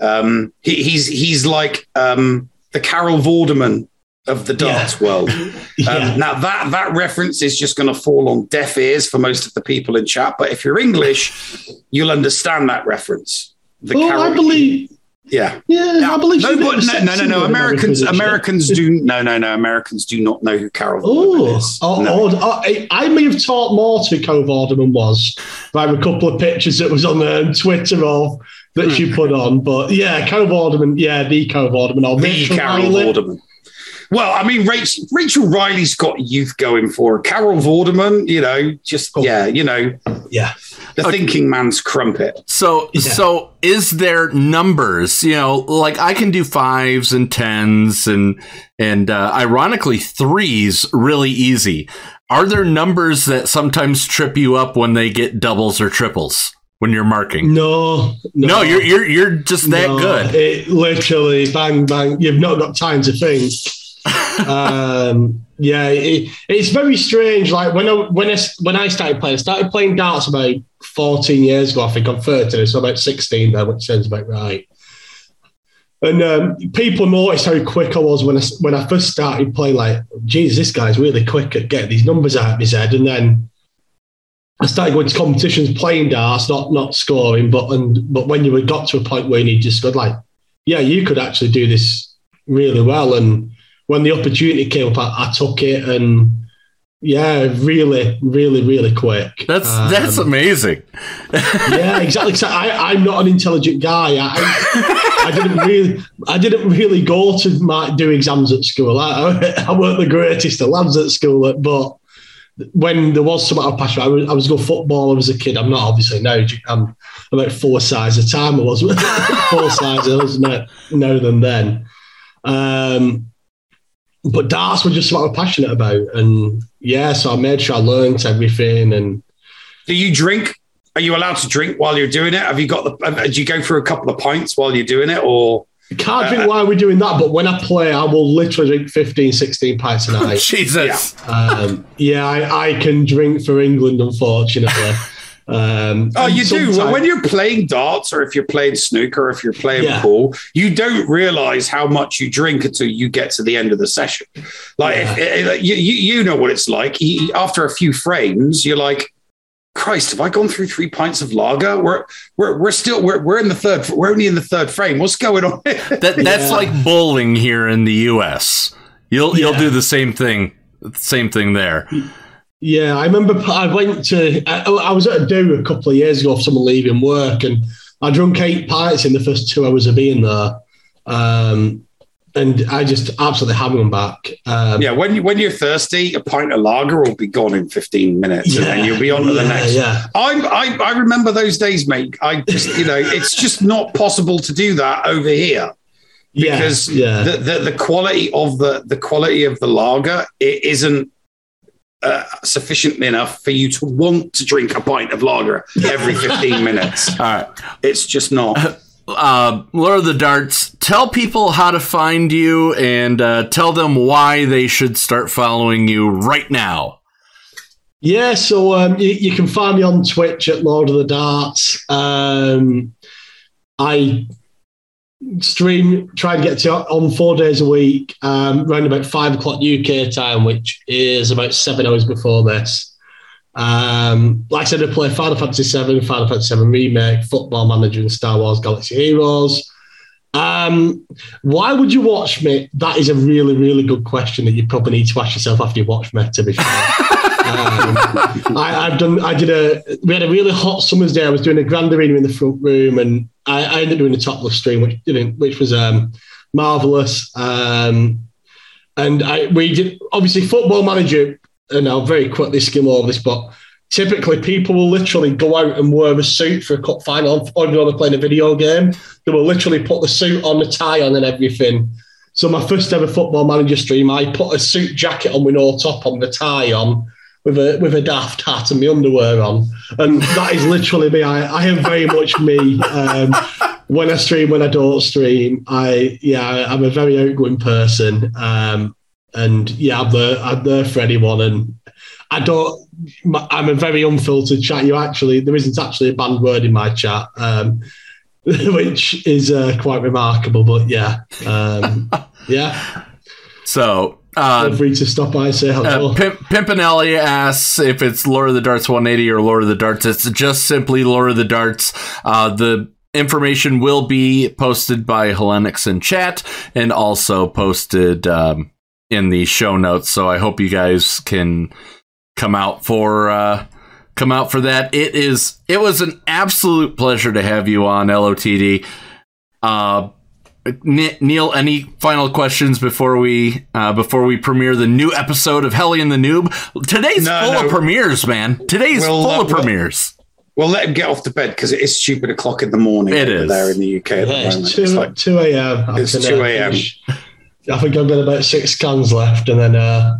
um, he, he's he's like um, the Carol Vorderman of the darts world. Um, Now that that reference is just going to fall on deaf ears for most of the people in chat, but if you're English, you'll understand that reference. The Oh, I believe. yeah. Yeah, I believe No, but no, no, no, no. Americans, Americans, do no, no, no. Americans do not know who Carol Vorderman is. oh, No. oh, I, I may have taught more to Carol Vorderman was by a couple of pictures that was on um, Twitter of that she put on. But yeah, Carol Vorderman, yeah, the Carol Vorderman or The Carol. Vorderman. Well, I mean, Rachel, Rachel Riley's got youth going for her. Carol Vorderman, you know, just yeah, you know, yeah, the thinking man's crumpet. So, so is there numbers? You know, like I can do fives and tens, and and uh, ironically threes really easy. Are there numbers that sometimes trip you up when they get doubles or triples? when you're marking? No, No, you're you're you're just that No, good. It literally bang bang. You've not got time to think. Um, yeah, it, it's very strange. Like when I when I when I started playing, I started playing darts about fourteen years ago. I think I'm thirty, so about sixteen now, which sounds about right. And um, people noticed how quick I was when I when I first started playing. Like, geez, this guy's really quick at getting these numbers out of his head. And then I started going to competitions playing darts, not not scoring, but and but when you got to a point where you just got like, yeah, you could actually do this really well. And when the opportunity came up, I, I took it, and yeah, really, really, really quick. That's Um, that's amazing. yeah, exactly. So I, I'm not an intelligent guy. I, I didn't really, I didn't really go to my, do exams at school. I, I, I weren't the greatest of lads at school, but when there was something I was passionate, I was, I was a good footballer as a kid. I'm not obviously now. I'm about four size the time I was four size I was now, now than then. Um, but darts were just something I was passionate about, and yeah, so I made sure I learned everything and. Do you drink? Are you allowed to drink while you're doing it? Have you got the? uh, Do you go through a couple of pints while you're doing it, or Can't drink while we're doing that, but when I play, I will literally drink 15, 16 pints a night. Jesus. Um, yeah, I, I can drink for England, unfortunately. Um, Oh, you do. Well, when you're playing darts, or if you're playing snooker, or if you're playing Yeah. pool, you don't realize how much you drink until you get to the end of the session. Like if- if- you, you, you know what it's like. You- after a few frames, you're like, "Christ, have I gone through three pints of lager? We're we're we're still we're we're in the third. We're only in the third frame. What's going on?" That that's like bowling here in the U.S. You'll you'll do the same thing. Same thing there. Yeah, I remember I went to, I, I was at a do a couple of years ago of someone leaving work and I drunk eight pints in the first two hours of being there. Um, and I just absolutely haven't gone back. Um, yeah, when you, when you're thirsty, a pint of lager will be gone in 15 minutes, and then you'll be on to the next. yeah. I'm, I I remember those days, mate. I just you know, it's just not possible to do that over here Yeah, because yeah. The, the the quality of the the quality of the lager it isn't. Uh, sufficient enough for you to want to drink a pint of lager every 15 minutes. All right. It's just not. Uh, Lord of the Darts, tell people how to find you and uh, tell them why they should start following you right now. Yeah, so um, you, you can find me on Twitch at Lord of the Darts. Um, I stream, try and get to on four days a week, um, around about five o'clock UK time, which is about seven hours before this. Um, like I said, I play Final Fantasy VII, Final Fantasy VII Remake, Football Manager, and Star Wars Galaxy Heroes. Um, why would you watch me? That is a really, really good question that you probably need to ask yourself after you watch me. To be fair, um, I, I've done. I did a. We had a really hot summer's day. I was doing a grand arena in the front room, and I, I ended up doing a topless stream, which didn't, which was um, marvelous. Um, and I we did obviously football manager, and I'll very quickly skim over this, but typically people will literally go out and wear a suit for a cup final or they're playing a video game. They will literally put the suit on, the tie on, and everything. So my first ever football manager stream, I put a suit jacket on with no top on, the tie on, with a with a daft hat and my underwear on, and that is literally me. I, I am very much me. Um, when I stream, when I don't stream, I yeah, I'm a very outgoing person, um, and yeah, I'm there. I'm there for anyone, and I don't. I'm a very unfiltered chat. You actually, there isn't actually a banned word in my chat, um, which is uh, quite remarkable. But yeah, um, yeah. So, uh, Feel free to stop by and say hello. Uh, Pimp, Pimpinelli asks if it's Lord of the Darts 180 or Lord of the Darts. It's just simply Lord of the Darts. Uh, the information will be posted by Hellenix in chat and also posted um, in the show notes. So I hope you guys can come out for uh, come out for that. It is it was an absolute pleasure to have you on LOTD. Uh, Neil, any final questions before we uh, before we premiere the new episode of Helle and The N00B? Today's No, full no. of premieres, man. Today's We'll, full uh, of we'll- premieres. We'll let him get off to bed because it is stupid o'clock in the morning. It over there in the UK at Yeah, the it's two, It's like 2 a.m. It's uh, 2 a.m.. I think I've got about six cans left, and then uh,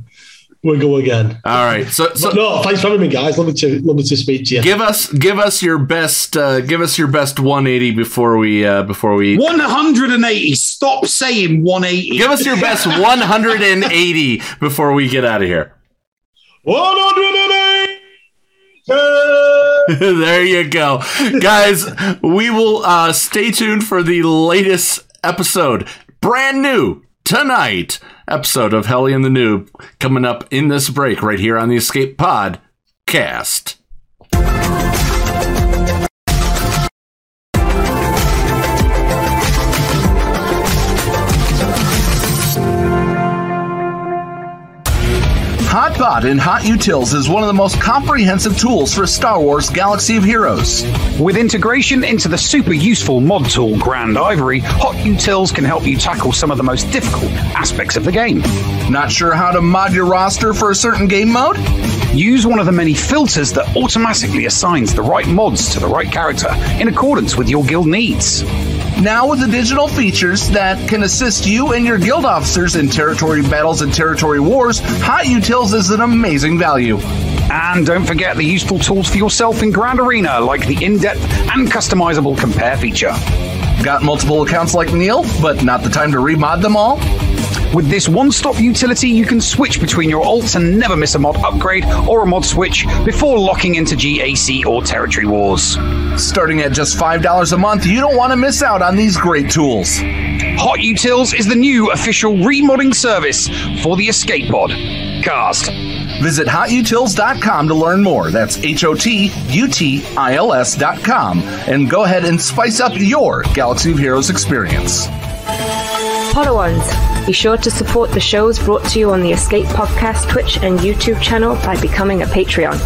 we'll go again. All right. So, so no, thanks for having me, guys. Lovely to lovely to speak to you. give us give us your best uh, give us your best 180 before we uh, before we 180. Stop saying 180. give us your best 180 before we get out of here. 180. there you go, guys. We will uh, stay tuned for the latest episode, brand new tonight episode of Helle and The N00B coming up in this break right here on the Escape Pod cast. Hotbot in HotUtils is one of the most comprehensive tools for Star Wars Galaxy of Heroes. With integration into the super useful mod tool Grandivory, Hot Utils can help you tackle some of the most difficult aspects of the game. Not sure how to mod your roster for a certain game mode? Use one of the many filters that automatically assigns the right mods to the right character in accordance with your guild needs. Now with the digital features that can assist you and your guild officers in territory battles and territory wars, HotUtils is an amazing value. And don't forget the useful tools for yourself in Grand Arena, like the in depth and customizable compare feature. Got multiple accounts like Neil, but not the time to remod them all? With this one stop utility, you can switch between your alts and never miss a mod upgrade or a mod switch before locking into GAC or Territory Wars. Starting at just $5 a month, you don't want to miss out on these great tools. HotUtils is the new official remodding service for the Escape Pod. Cast. Visit hotutils.com to learn more. That's H O T U T I L S.com. And go ahead and spice up your Galaxy of Heroes experience. Padawans, be sure to support the shows brought to you on the Escape Podcast Twitch and YouTube channel by becoming a Patreon.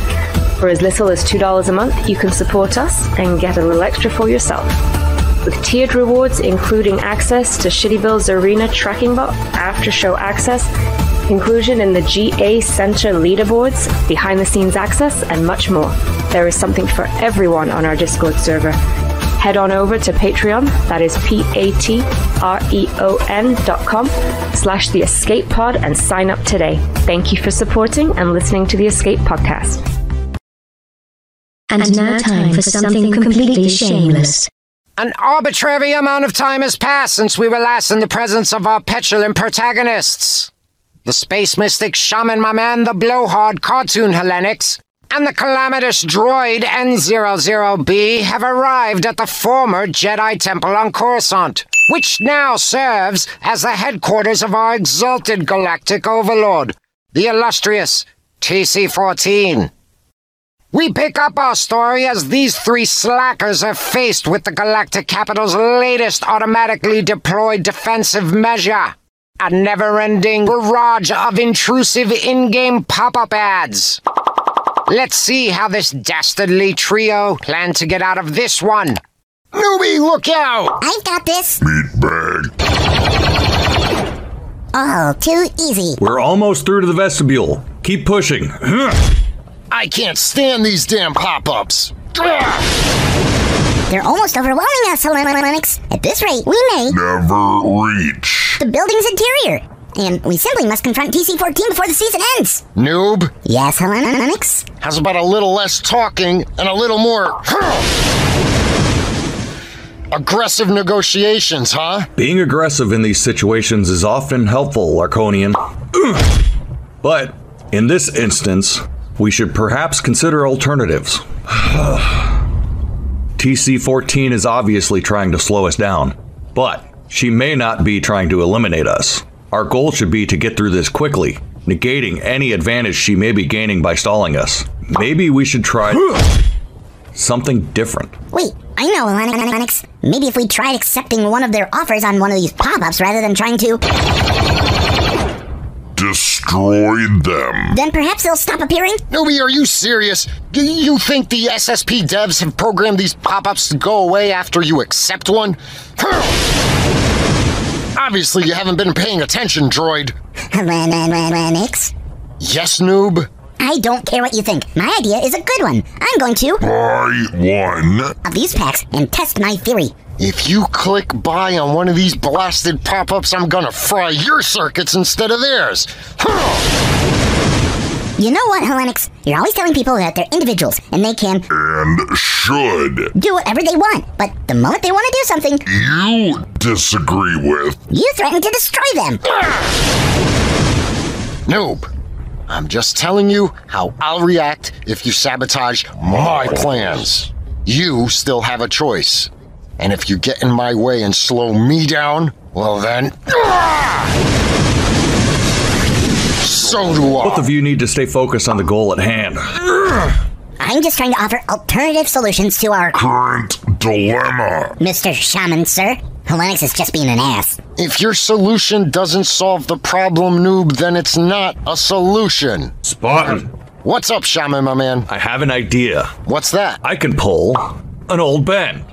For as little as $2 a month, you can support us and get a little extra for yourself. With tiered rewards including access to Shitty Bill's Arena tracking bot, after show access, inclusion in the GA Center leaderboards, behind the scenes access, and much more. There is something for everyone on our Discord server. Head on over to Patreon, that is P-A-T-R-E-O-N dot com slash the Escape Pod and sign up today. Thank you for supporting and listening to the Escape Podcast. And now time for something completely shameless. An arbitrary amount of time has passed since we were last in the presence of our petulant protagonists. The space mystic shaman, my man, the blowhard cartoon Hellenix, and the calamitous droid N00B have arrived at the former Jedi Temple on Coruscant, which now serves as the headquarters of our exalted galactic overlord, the illustrious TC 14. We pick up our story as these three slackers are faced with the Galactic Capital's latest automatically deployed defensive measure a never ending barrage of intrusive in game pop up ads. Let's see how this dastardly trio plan to get out of this one. Newbie, look out! I've got this. Meat bag. Oh, too easy. We're almost through to the vestibule. Keep pushing. I can't stand these damn pop ups. They're almost overwhelming us, Lennox. At this rate, we may Never reach. the building's interior. And we simply must confront TC-14 before the season ends. Noob, Yes, Lennox? how's about a little less talking and a little more aggressive negotiations, huh? Being aggressive in these situations is often helpful, Arconian. But in this instance, we should perhaps consider alternatives. TC 14 is obviously trying to slow us down, but she may not be trying to eliminate us. Our goal should be to get through this quickly, negating any advantage she may be gaining by stalling us. Maybe we should try something different. Wait, I know, Lennox. Maybe if we tried accepting one of their offers on one of these pop-ups rather than trying to, Destroy them. then perhaps they'll stop appearing? Newbie, are you serious? Do you think the SSP devs have programmed these pop ups to go away after you accept one? Obviously, you haven't been paying attention, droid. Lennox? Yes, noob? I don't care what you think. My idea is a good one. I'm going to Buy one. of these packs and test my theory. If you click buy on one of these blasted pop ups, I'm gonna fry your circuits instead of theirs. You know what, Helenix? You're always telling people that they're individuals and they can And should. do whatever they want. But the moment they want to do something, You disagree with. you threaten to destroy them. Ah! Noob, I'm just telling you how I'll react if you sabotage my plans. You still have a choice. And if you get in my way and slow me down, well then. So do I. Both of you need to stay focused on the goal at hand. I'm just trying to offer alternative solutions to our current dilemma. Mr. Shaman, sir. Helenix is just being an ass. If your solution doesn't solve the problem, noob, then it's not a solution. Spartan. What's up, Shaman, my man? I have an idea. What's that? I can pull an old Ben.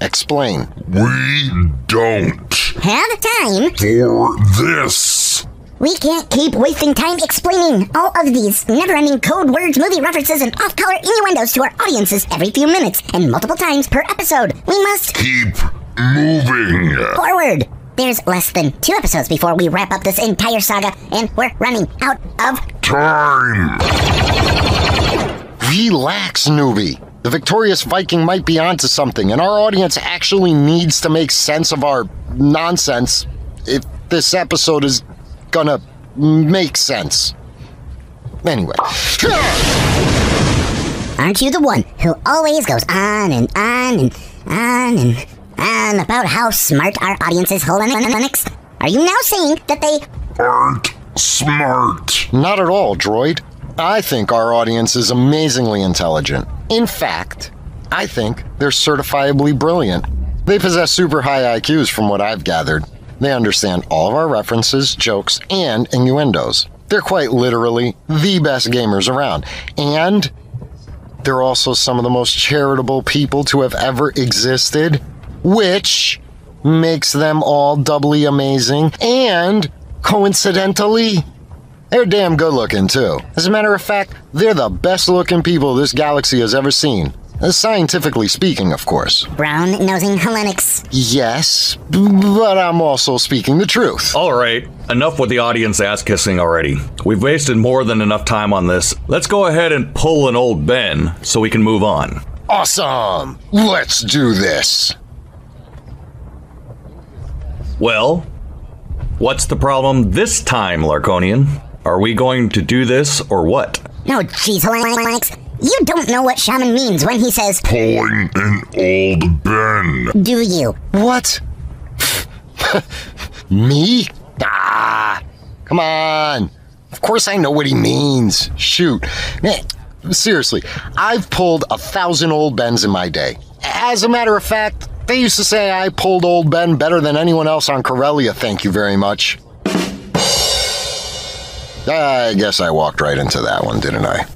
Explain. We don't. Have time? For this. We can't keep wasting time explaining all of these never-ending code words, movie references, and off-color innuendos to our audiences every few minutes and multiple times per episode. We must Keep moving. forward. There's less than two episodes before we wrap up this entire saga, and we're running out of Time. Relax, newbie. The victorious Viking might be onto something, and our audience actually needs to make sense of our nonsense if this episode is gonna make sense. Anyway. Aren't you the one who always goes on and on and on and on about how smart our audience is, Helenix? Are you now saying that they aren't smart? Not at all, droid. I think our audience is amazingly intelligent. In fact, I think they're certifiably brilliant. They possess super high IQs from what I've gathered. They understand all of our references, jokes, and innuendos. They're quite literally the best gamers around. And they're also some of the most charitable people to have ever existed, which makes them all doubly amazing. And coincidentally, they're damn good looking too. As a matter of fact, they're the best looking people this galaxy has ever seen. Uh, Scientifically speaking, of course. brown-nosing Helenix? Yes, but I'm also speaking the truth. All right, enough with the audience ass kissing already. We've wasted more than enough time on this. Let's go ahead and pull an old Ben so we can move on. Awesome! Let's do this! Well, what's the problem this time, Larkonian? Are we going to do this or what? No, jeez, Helenix. You don't know what shaman means when he says, Pulling an old Ben. do you? What? Me? Ah, come on. Of course I know what he means. Shoot. Man, seriously, I've pulled a thousand old Bens in my day. As a matter of fact, they used to say I pulled old Ben better than anyone else on Corellia, thank you very much. I guess I walked right into that one, didn't I?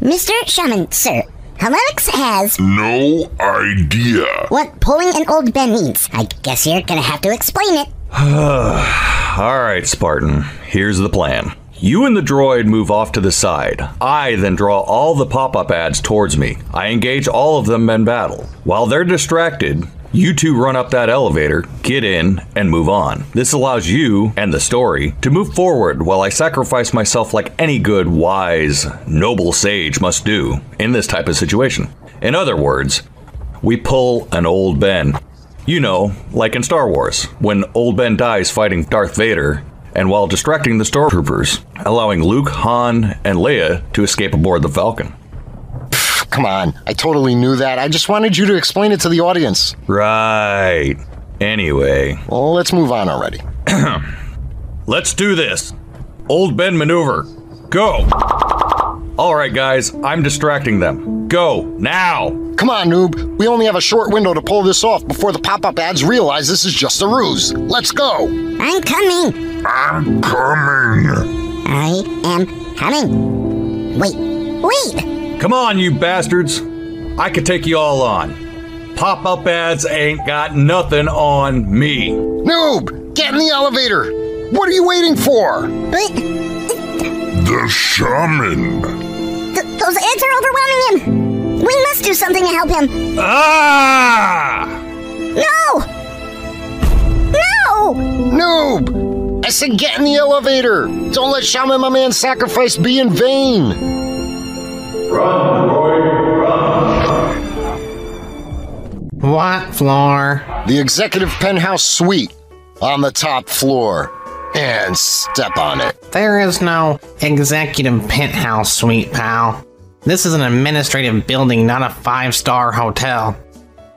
Mr. Shaman, sir, Helenix has No idea. what pulling an old Ben means. I guess you're gonna have to explain it. All right, Spartan. Here's the plan. You and the droid move off to the side. I then draw all the pop up ads towards me. I engage all of them in battle. While they're distracted, you two run up that elevator, get in, and move on. This allows you and the story to move forward while I sacrifice myself like any good, wise, noble sage must do in this type of situation. In other words, we pull an old Ben. You know, like in Star Wars, when old Ben dies fighting Darth Vader, and while distracting the stormtroopers, allowing Luke, Han, and Leia to escape aboard the Falcon. Come on, I totally knew that. I just wanted you to explain it to the audience. Right. Anyway. Well, let's move on already. Let's do this. Old Ben maneuver. Go. All right, guys, I'm distracting them. Go now. Come on, noob. We only have a short window to pull this off before the pop up ads realize this is just a ruse. Let's go. I'm coming. I'm coming. I am coming. Wait, wait. Come on, you bastards. I could take you all on. Pop up ads ain't got nothing on me. Noob, get in the elevator. What are you waiting for? The shaman. Th- those ads are overwhelming him. We must do something to help him. Ah! No! No! Noob, I said get in the elevator. Don't let Shaman my man's sacrifice be in vain. Run, boy, run. What floor? The executive penthouse suite on the top floor. And step on it. There is no executive penthouse suite, pal. This is an administrative building, not a five star hotel.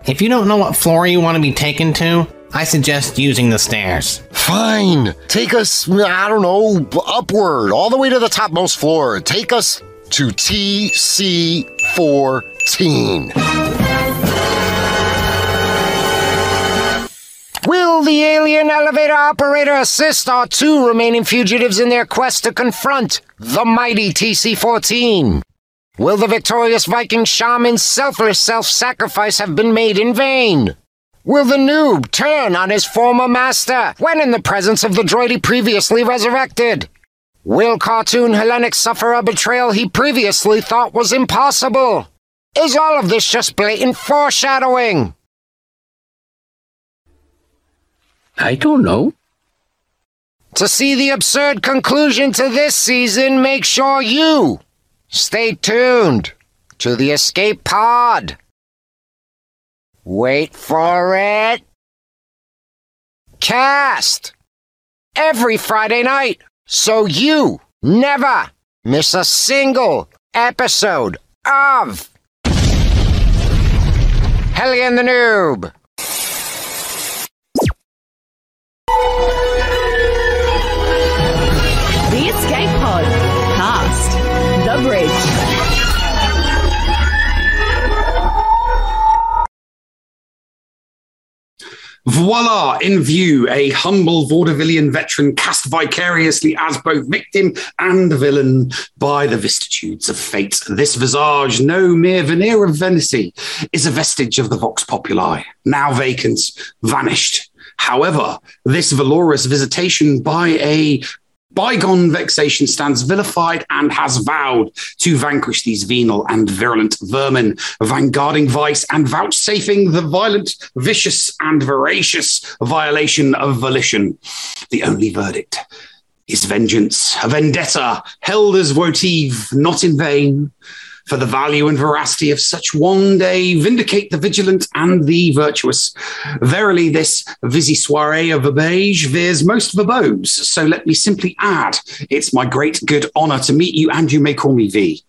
If you don't know what floor you want to be taken to, I suggest using the stairs. Fine. Take us, I don't know, upward, all the way to the topmost floor. Take us to TC 14. Will the alien elevator operator assist our two remaining fugitives in their quest to confront the mighty TC 14? Will the victorious Viking shaman's selfless self sacrifice have been made in vain? Will the noob turn on his former master when in the presence of the droid he previously resurrected? Will Cartoon Hellenix suffer a betrayal he previously thought was impossible? Is all of this just blatant foreshadowing? I don't know. To see the absurd conclusion to this season, make sure you stay tuned to the escape pod. Wait for it. Cast every Friday night so you never miss a single episode of Helle and The N00B. The Escape Pod. Cast. The Bridge. Voila! In view, a humble vaudevillian veteran cast vicariously as both victim and villain by the vicissitudes of fate. This visage, no mere veneer of vanity, is a vestige of the vox populi, now vacant, vanished. However, this valorous visitation by a bygone vexation stands vilified and has vowed to vanquish these venal and virulent vermin, vanguarding vice and vouchsafing the violent, vicious, and voracious violation of volition. The only verdict is vengeance, a vendetta held as votive, not in vain. For the value and veracity of such one day vindicate the vigilant and the virtuous. Verily, this vichyssoise of verbiage veers most verbose. So let me simply add, it's my great good honor to meet you, and you may call me V.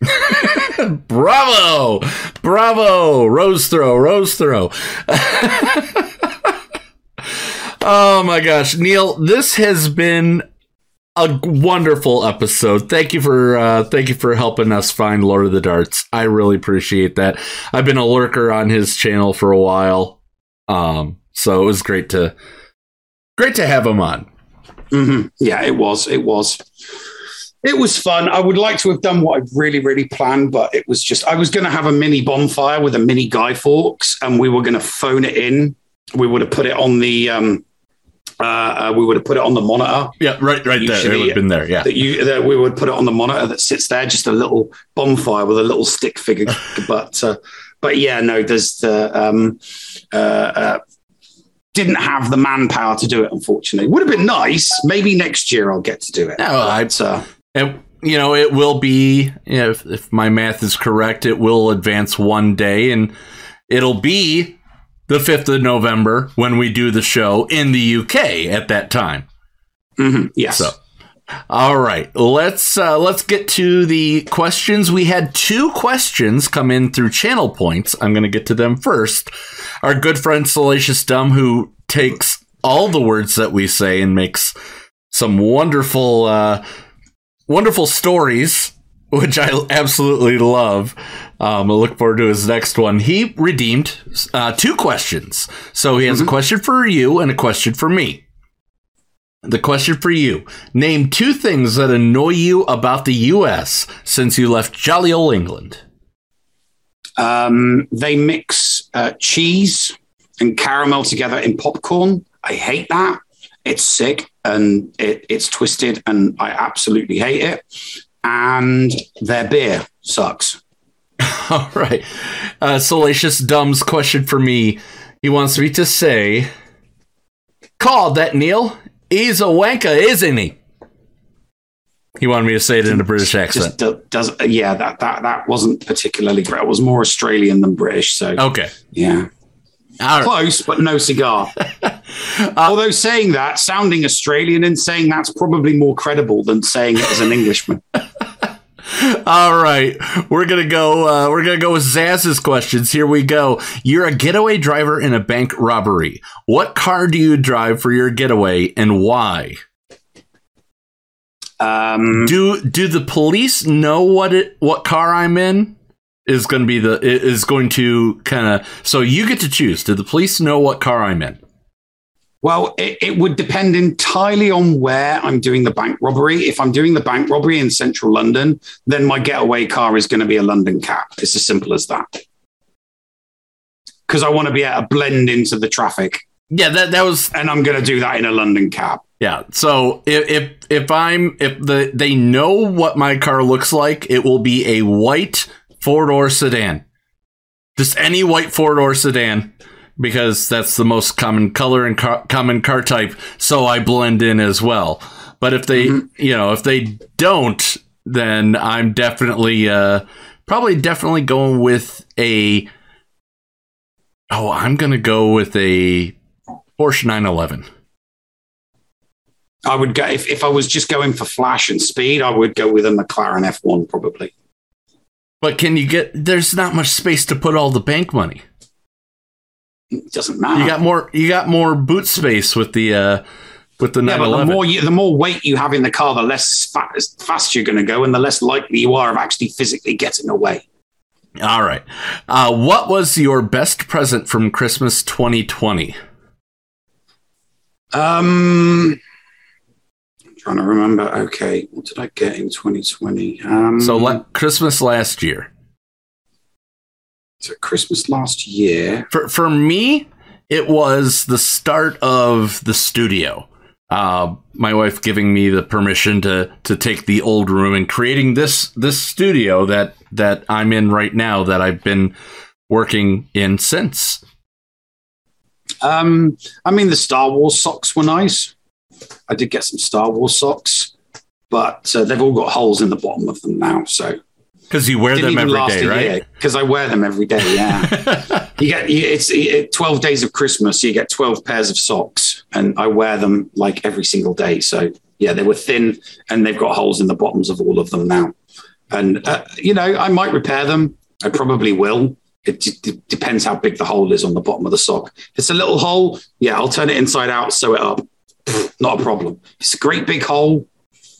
Bravo! Bravo! Rose throw, rose throw. oh my gosh. Neil, this has been a wonderful episode. Thank you for uh, thank you for helping us find Lord of the Darts. I really appreciate that. I've been a lurker on his channel for a while. Um, so it was great to great to have him on. hmm Yeah, it was. It was. It was fun. I would like to have done what I really, really planned, but it was just I was going to have a mini bonfire with a mini Guy Fawkes, and we were going to phone it in. We would have put it on the. Um, uh, uh, we would have put it on the monitor. Yeah, right, right there. It would have been there. Yeah. That you that we would put it on the monitor that sits there, just a little bonfire with a little stick figure. but uh, but yeah, no, there's the um, uh, uh, didn't have the manpower to do it. Unfortunately, would have been nice. Maybe next year I'll get to do it. No, I, uh, and you know, it will be. You know, if, if my math is correct, it will advance one day, and it'll be the fifth of November when we do the show in the UK at that time. Mm-hmm. Yes. So, all right, let's uh, let's get to the questions. We had two questions come in through channel points. I'm going to get to them first. Our good friend Salacious Dumb, who takes all the words that we say and makes some wonderful, uh, wonderful stories, which I absolutely love. Um, I look forward to his next one. He redeemed uh, two questions, so he has a question for you and a question for me. The question for you Name two things that annoy you about the US since you left jolly old England. Um, they mix uh, cheese and caramel together in popcorn. I hate that. It's sick and it, it's twisted, and I absolutely hate it. And their beer sucks. All right. Uh, Salacious Dumb's question for me. He wants me to say, call that Neil. He's a wanker, isn't he? He wanted me to say it in a British accent. Just do, does yeah that that that wasn't particularly great. It was more Australian than British. So Okay. yeah, close but no cigar. Although saying that, sounding Australian and saying that's probably more credible than saying it as an Englishman. All right, we're gonna go. Uh, we're gonna go with Zaz's questions. Here we go. You're a getaway driver in a bank robbery. What car do you drive for your getaway, and why? Um, do do the police know what it what car I'm in? Is going to be the is going to kind of so you get to choose. Do the police know what car I'm in? Well, it, it would depend entirely on where I'm doing the bank robbery. If I'm doing the bank robbery in central London, then my getaway car is going to be a London cab. It's as simple as that. Because I want to be able to blend into the traffic. Yeah, that that was, and I'm going to do that in a London cab. Yeah. So if if if I'm if the they know what my car looks like, it will be a white four door sedan. Just any white four door sedan because that's the most common color and car, common car type. So I blend in as well. But if they, you know, if they don't, then I'm definitely, uh, probably definitely going with a. Oh, I'm gonna go with a Porsche 911. I would go if, if I was just going for flash and speed, I would go with a McLaren F1 probably. But can you get? There's not much space to put all the bank money. It doesn't matter. You got more. You got more boot space with the uh, with the Yeah, but the more you, the more weight you have in the car, the less fa- fast you're going to go, and the less likely you are of actually physically getting away. All right. Uh, what was your best present from Christmas 2020? Um, I'm trying to remember. Okay, what did I get in 2020? Um, So le- Christmas last year. So Christmas last year. For for me, it was the start of the studio. Uh, my wife giving me the permission to to take the old room and creating this this studio that that I'm in right now that I've been working in since. Um, I mean, the Star Wars socks were nice. I did get some Star Wars socks, but uh, they've all got holes in the bottom of them now. So Because you wear them every day, right? Because I wear them every day. Yeah, you get you, it's it, twelve days of Christmas. You get twelve pairs of socks, and I wear them like every single day. So yeah, they were thin, and they've got holes in the bottoms of all of them now. And uh, you know, I might repair them. I probably will. It d- d- depends how big the hole is on the bottom of the sock. If it's a little hole, yeah, I'll turn it inside out, sew it up. Pfft, Not a problem. It's a great big hole.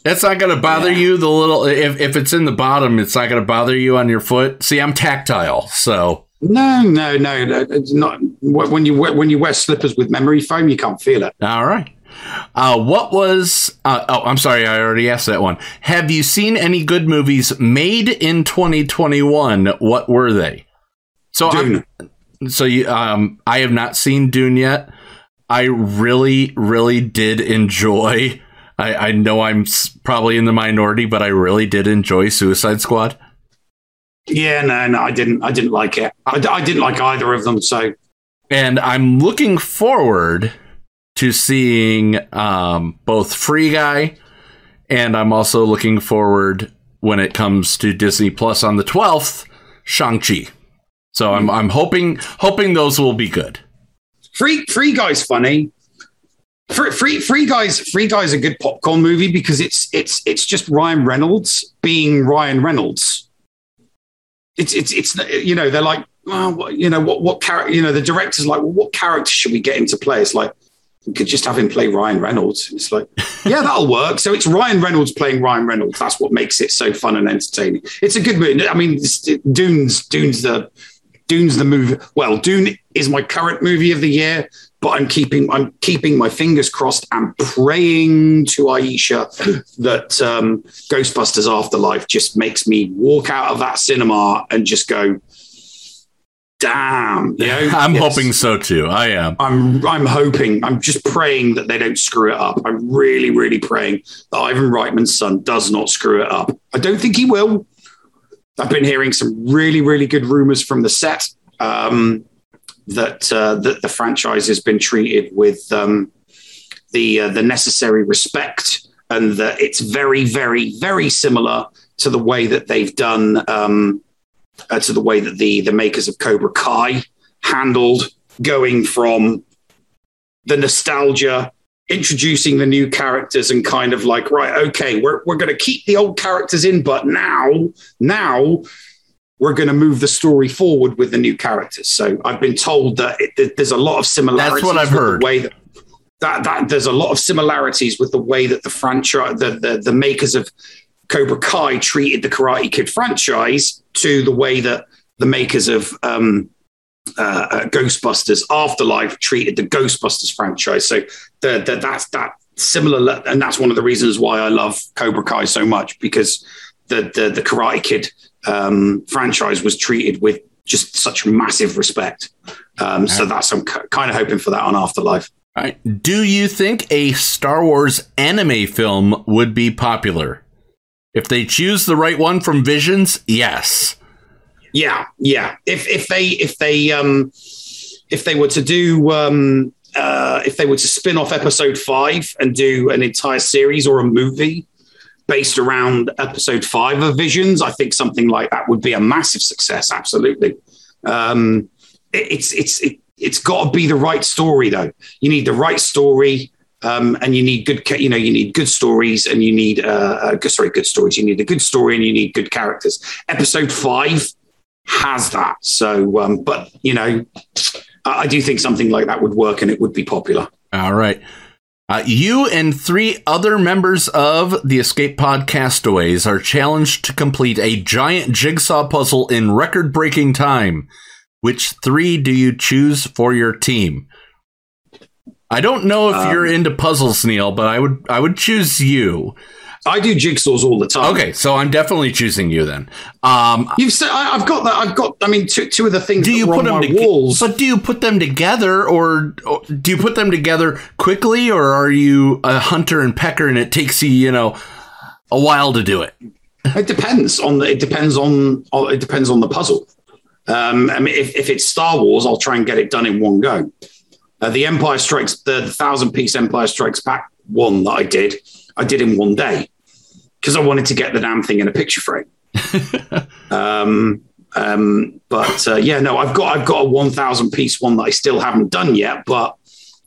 That's not going to bother you. The little if if it's in the bottom, it's not going to bother you on your foot. See, I'm tactile, so No, no, no, no. It's not when you wear, when you wear slippers with memory foam, you can't feel it. All right. Uh, what was? Uh, oh, I'm sorry, I already asked that one. Have you seen any good movies made in 2021? What were they? So, I'm- so you, um, I have not seen Dune yet. I really, really did enjoy. I, I know I'm probably in the minority, but I really did enjoy Suicide Squad. Yeah, no, no, I didn't. I didn't like it. I, I didn't like either of them. So, and I'm looking forward to seeing um, both Free Guy, and I'm also looking forward when it comes to Disney Plus on the 12th, Shang Chi. So I'm I'm hoping hoping those will be good. Free Free Guy's funny. Free, free Free Guy's Free Guy's is a good popcorn movie because it's it's it's just Ryan Reynolds being Ryan Reynolds. It's it's it's you know they're like well what, you know what what character you know the director's like well what character should we get him to play? It's like we could just have him play Ryan Reynolds. It's like yeah that'll work. So it's Ryan Reynolds playing Ryan Reynolds. That's what makes it so fun and entertaining. It's a good movie. I mean Dune's Dune's the Dune's the movie. Well, Dune is my current movie of the year, but I'm keeping I'm keeping my fingers crossed and praying to Aisha that um, Ghostbusters Afterlife just makes me walk out of that cinema and just go, "Damn!" You know? I'm Yes. hoping so too. I am. I'm I'm hoping. I'm just praying that they don't screw it up. I'm really, really praying that Ivan Reitman's son does not screw it up. I don't think he will. I've been hearing some really, really good rumors from the set um, that uh, that the franchise has been treated with um, the uh, the necessary respect, and that it's very, very, very similar to the way that they've done um, uh, to the way that the the makers of Cobra Kai handled going from the nostalgia introducing the new characters and kind of like right okay we're, we're going to keep the old characters in but now now we're going to move the story forward with the new characters so i've been told that it, there's a lot of similarities That's what I've with heard. the way that, that that there's a lot of similarities with the way that the franchise the, the the makers of cobra kai treated the karate kid franchise to the way that the makers of um uh, uh, Ghostbusters Afterlife treated the Ghostbusters franchise. So the, the, that's that similar, and that's one of the reasons why I love Cobra Kai so much because the the, the Karate Kid um, franchise was treated with just such massive respect. Um, so that's I'm k- kind of hoping for that on Afterlife. All right. Do you think a Star Wars anime film would be popular? If they choose the right one from Visions, yes. Yeah, yeah. If if they if they um if they were to do um uh if they were to spin off episode five and do an entire series or a movie based around episode five of Visions, I think something like that would be a massive success. Absolutely. Um it, it's it's it, it's got to be the right story though. You need the right story. Um, and you need good, you know, you need good stories, and you need, uh, uh, sorry, good stories. You need a good story, and you need good characters. Episode five has that. So, um, but you know, I, I do think something like that would work and it would be popular. All right. Uh, you and three other members of the Escape Pod Castaways are challenged to complete a giant jigsaw puzzle in record breaking time. Which three do you choose for your team? I don't know if Um, you're into puzzles, Neil, but I would I would choose you. I do jigsaws all the time. Okay, so I'm definitely choosing you then. Um, You've said I, I've got that. I've got. I mean, two, two of the things. do you put on them to- walls? But do you put them together, or, or do you put them together quickly, or are you a hunter and pecker, and it takes you, you know, a while to do it? It depends on the. It depends on. on- It depends on the puzzle. Um, I mean, if, if it's Star Wars, I'll try and get it done in one go. Uh, the Empire Strikes, the, the thousand piece Empire Strikes Back one that I did, I did in one day because I wanted to get the damn thing in a picture frame. um, um, but uh, yeah, no, I've got I've got a one thousand piece one that I still haven't done yet, but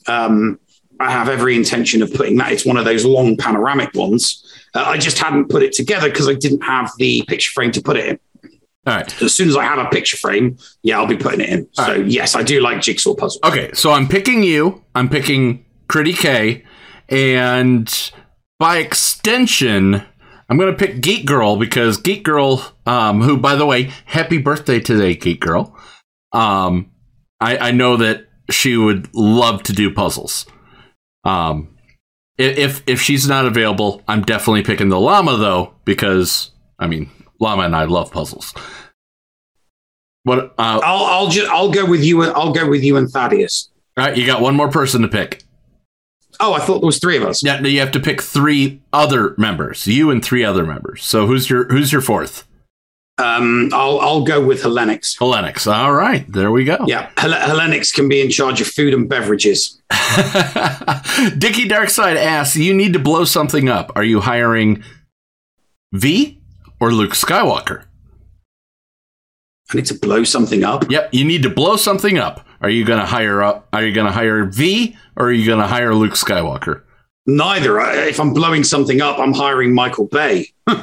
um, I have every intention of putting that. It's one of those long panoramic ones. Uh, I just hadn't put it together because I didn't have the picture frame to put it in. All right. As soon as I have a picture frame, yeah, I'll be putting it in. so yes, I do like jigsaw puzzles. Okay, so I'm picking you. I'm picking Critty K, and by extension, I'm gonna pick Geek Girl because Geek Girl, um, who by the way, happy birthday today, Geek Girl. Um, I, I know that she would love to do puzzles. Um, if if she's not available, I'm definitely picking the llama though because I mean, llama and I love puzzles. What? Uh, I'll I'll just I'll go with you. and I'll go with you and Thaddeus. All right, you got one more person to pick. Oh, I thought there was three of us. Yeah, you have to pick three other members. You and three other members. So who's your who's your fourth? Um, I'll I'll go with Hellenix. Hellenix. All right, there we go. Yeah, Hel- Hellenix can be in charge of food and beverages. Dickie Darkside asks, "You need to blow something up. Are you hiring V or Luke Skywalker?" I need to blow something up. Yep, you need to blow something up. Are you going to hire up? Are you going to hire V or are you going to hire Luke Skywalker? Neither. If I'm blowing something up, I'm hiring Michael Bay.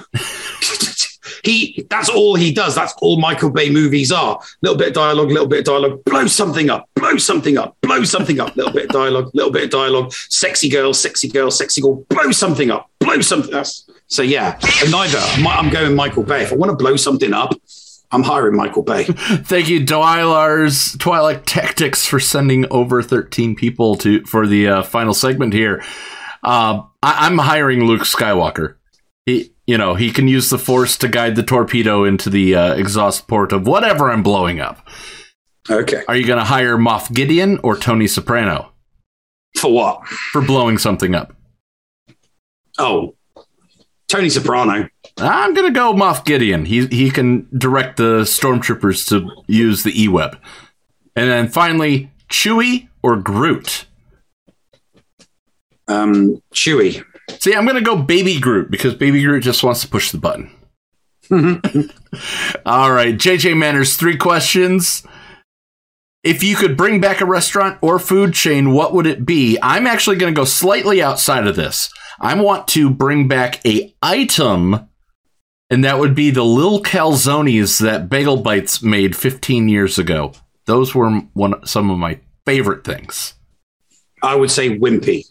he that's all he does. That's all Michael Bay movies are. Little bit of dialogue, little bit of dialogue, blow something up, blow something up, blow something up, little bit of dialogue, little bit of dialogue, sexy girl, sexy girl, sexy girl, blow something up, blow something that's so yeah. Neither. I'm going Michael Bay. If I want to blow something up, I'm hiring Michael Bay. Thank you, Dwylar's Twilight Tactics, for sending over 13 people to for the uh, final segment here. Uh, I, I'm hiring Luke Skywalker. He, you know, he can use the Force to guide the torpedo into the uh, exhaust port of whatever I'm blowing up. Okay. Are you going to hire Moff Gideon or Tony Soprano For what? for blowing something up? Oh, Tony Soprano. I'm going to go Moff Gideon. He he can direct the stormtroopers to use the E-web. And then finally, Chewie or Groot. Um, Chewie. See, I'm going to go Baby Groot because Baby Groot just wants to push the button. All right, JJ Manners, three questions. If you could bring back a restaurant or food chain, what would it be? I'm actually going to go slightly outside of this. I want to bring back a item, and that would be the little calzones that Bagel Bites made 15 years ago. Those were one some of my favorite things. I would say Wimpy.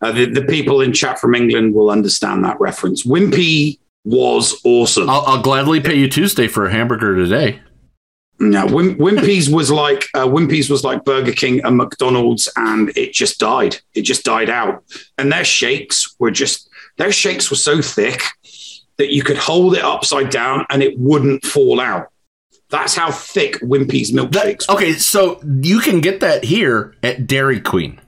Uh, the, the people in chat from England will understand that reference. Wimpy was awesome. I'll, I'll gladly pay you Tuesday for a hamburger today. No, Wim- Wimpy's was like uh, Wimpy's was like Burger King and McDonald's, and it just died. It just died out. And their shakes were just their shakes were so thick that you could hold it upside down and it wouldn't fall out. That's how thick Wimpy's milkshakes. Okay, so you can get that here at Dairy Queen.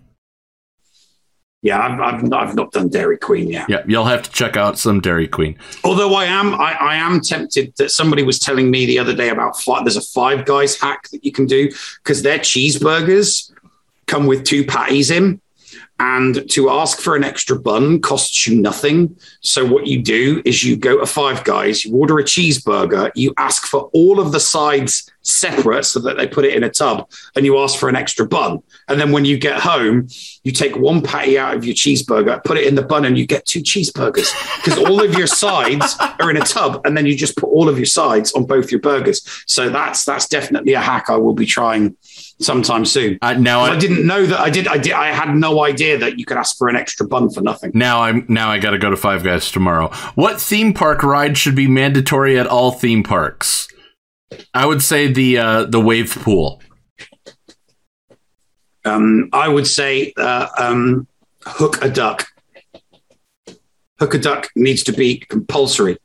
Yeah, I've, I've, I've not done Dairy Queen yet. Yeah, you'll have to check out some Dairy Queen. Although I am, I, I am tempted that somebody was telling me the other day about five, there's a Five Guys hack that you can do because their cheeseburgers come with two patties in, and to ask for an extra bun costs you nothing. So what you do is you go to Five Guys, you order a cheeseburger, you ask for all of the sides separate so that they put it in a tub, and you ask for an extra bun. And then when you get home, you take one patty out of your cheeseburger, put it in the bun, and you get two cheeseburgers because all of your sides are in a tub, and then you just put all of your sides on both your burgers. So that's that's definitely a hack I will be trying sometime soon. Uh, now I, didn't know that I did. I did. I had no idea that you could ask for an extra bun for nothing. Now I'm now I got to go to Five Guys tomorrow. What theme park ride should be mandatory at all theme parks? I would say the uh, the wave pool. Um, I would say uh, um, hook a duck. Hook a duck needs to be compulsory.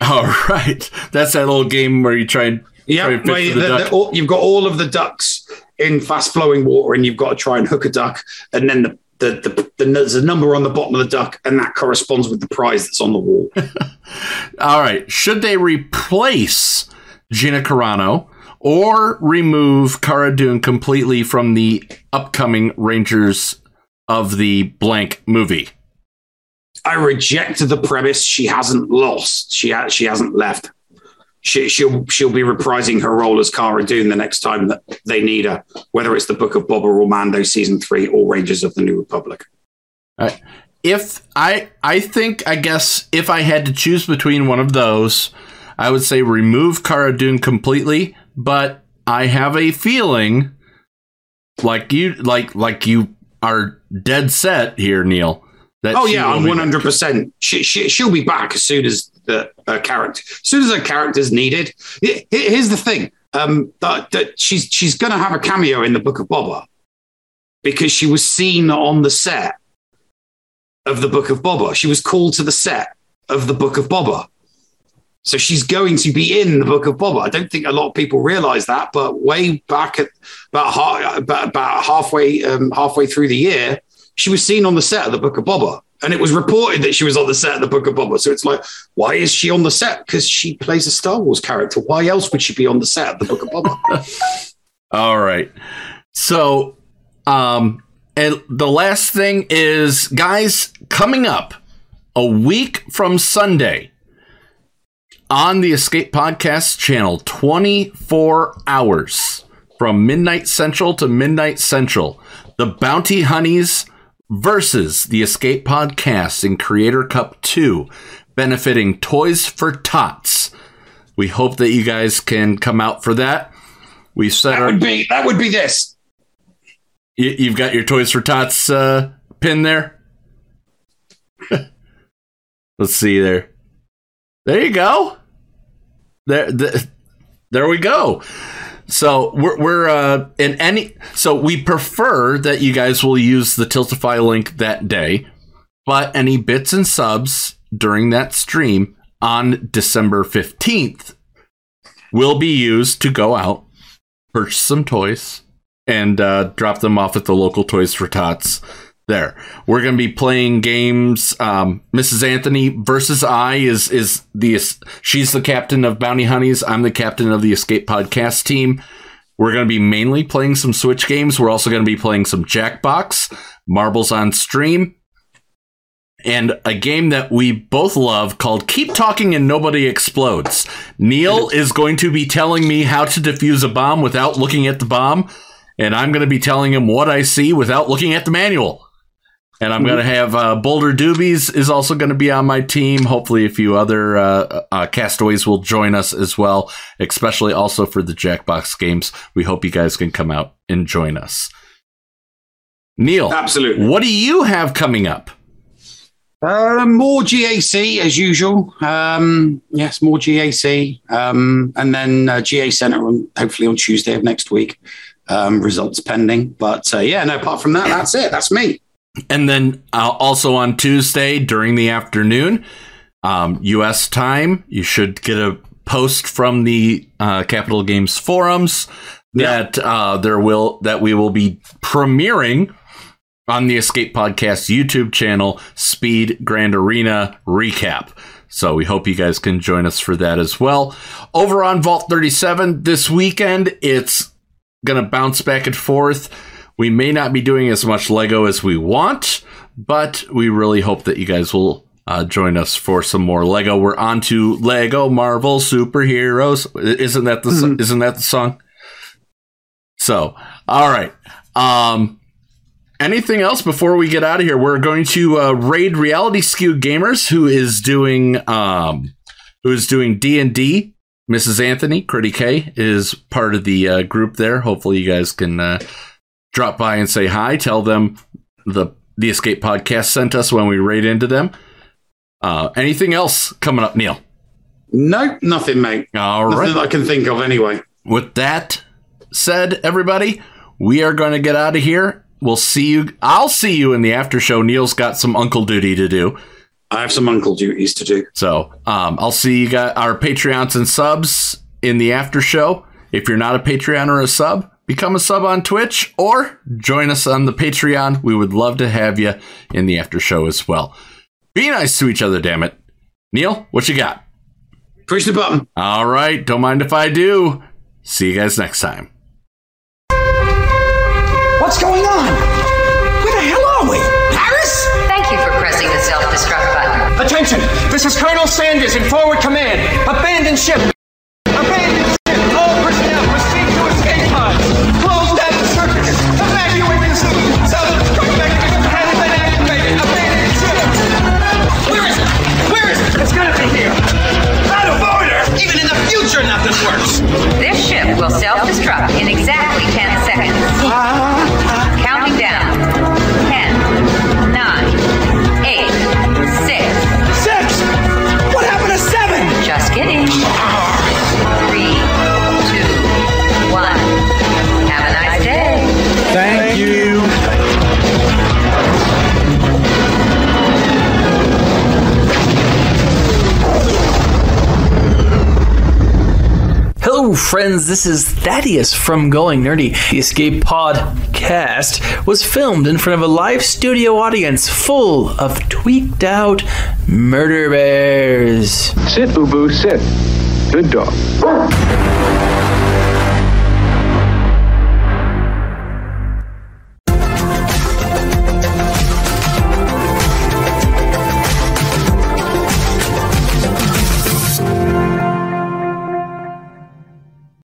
All right, that's that little game where you try and Yeah, try and fish where for the the- duck. the- all- you've got all of the ducks in fast flowing water, and you've got to try and hook a duck, and then the the, the, the there's a number on the bottom of the duck, and that corresponds with the prize that's on the wall. All right. Should they replace Gina Carano or remove Cara Dune completely from the upcoming Rangers of the blank movie? I reject the premise. She hasn't lost. She ha- she hasn't left. She, she'll she'll be reprising her role as Cara Dune the next time that they need her, whether it's the Book of Boba or Mando season three or Rangers of the New Republic. Uh, if I, I think, I guess, if I had to choose between one of those, I would say remove Cara Dune completely. But I have a feeling, like you, like like you are dead set here, Neil. That oh yeah, I'm 100. percent She she she'll be back as soon as the uh, character, as soon as her character's needed. Here's the thing: um, that, that she's she's going to have a cameo in the Book of Boba because she was seen on the set of the Book of Boba. She was called to the set of the Book of Boba. So she's going to be in the Book of Boba. I don't think a lot of people realize that, but way back at about about, about halfway um, halfway through the year, she was seen on the set of the Book of Boba, and it was reported that she was on the set of the Book of Boba. So it's like, why is she on the set? Because she plays a Star Wars character. Why else would she be on the set of the Book of Boba? All right. So, um, and the last thing is, guys, coming up a week from Sunday on the Escape Podcast channel, 24 hours from midnight central to midnight central, the Bounty Hunnies versus the Escape Podcast in Creator Cup 2, benefiting Toys for Tots. We hope that you guys can come out for that. We set that our would be that would be this. you, you've got your Toys for Tots uh, pin there. Let's see there. There you go. There, there, there we go. So we're we're uh, in any. So we prefer that you guys will use the Tiltify link that day, but any bits and subs during that stream on December fifteenth will be used to go out, purchase some toys, and uh, drop them off at the local Toys for Tots. There, we're going to be playing games. Um, Mrs. Anthony versus I is is the she's the captain of Bounty Hunnies. I'm the captain of the Escape Podcast team, We're going to be mainly playing some Switch games. We're also going to be playing some Jackbox, Marbles on Stream, and a game that we both love called Keep Talking and Nobody Explodes. Neil is going to be telling me how to defuse a bomb without looking at the bomb, and I'm going to be telling him what I see without looking at the manual. And I'm going to have uh, Boulder Doobies is also going to be on my team. Hopefully, a few other uh, uh, castaways will join us as well, especially also for the Jackbox games. We hope you guys can come out and join us. Neil, absolutely. What do you have coming up? Uh, more GAC as usual. Um, yes, more GAC, um, and then uh, GA Center on hopefully on Tuesday of next week. Um, results pending, but uh, yeah, no. Apart from that, that's it. That's me. And then uh, also on Tuesday during the afternoon, um, U.S. time, you should get a post from the uh, Capital Games forums that uh, there will that we will be premiering on the Escape Podcast YouTube channel, Speed Grand Arena Recap. So we hope you guys can join us for that as well. Over on Vault 37 this weekend, it's going to bounce back and forth. We may not be doing as much Lego as we want, but we really hope that you guys will uh, join us for some more Lego. We're on to Lego Marvel Superheroes. Isn't that the mm-hmm. isn't that the song? So, all right. Um, anything else before we get out of here? We're going to uh, raid Reality Skew Gamers, who is doing um, who is doing D and D. Mrs. Anthony Critty K is part of the uh, group there. Hopefully, you guys can uh, drop by and say hi. Tell them the the Escape Podcast sent us when we raid into them. Uh, anything else coming up, Neil? No, nothing, mate. All nothing right. that I can think of anyway. With that said, everybody, we are going to get out of here. We'll see you. I'll see you in the after show. Neil's got some uncle duty to do. I have some uncle duties to do. So um, I'll see you guys, our Patreons and subs in the after show. If you're not a Patreon or a sub, become a sub on Twitch or join us on the Patreon. We would love to have you in the after show as well. Be nice to each other, damn it. Neil, what you got? Push the button. All right. Don't mind if I do. See you guys next time. What's going on? Where the hell are we? Paris? Thank you for pressing the self-destruct button. Attention! This is Colonel Sandurz in forward command. Abandon ship. Future, nothing works. This ship will self-destruct in exactly 10 seconds. Ah. Friends. This is Thaddeus from Going Nerdy. The Escape Podcast was filmed in front of a live studio audience full of tweaked out murder bears. Sit, Boo Boo, sit. Good dog.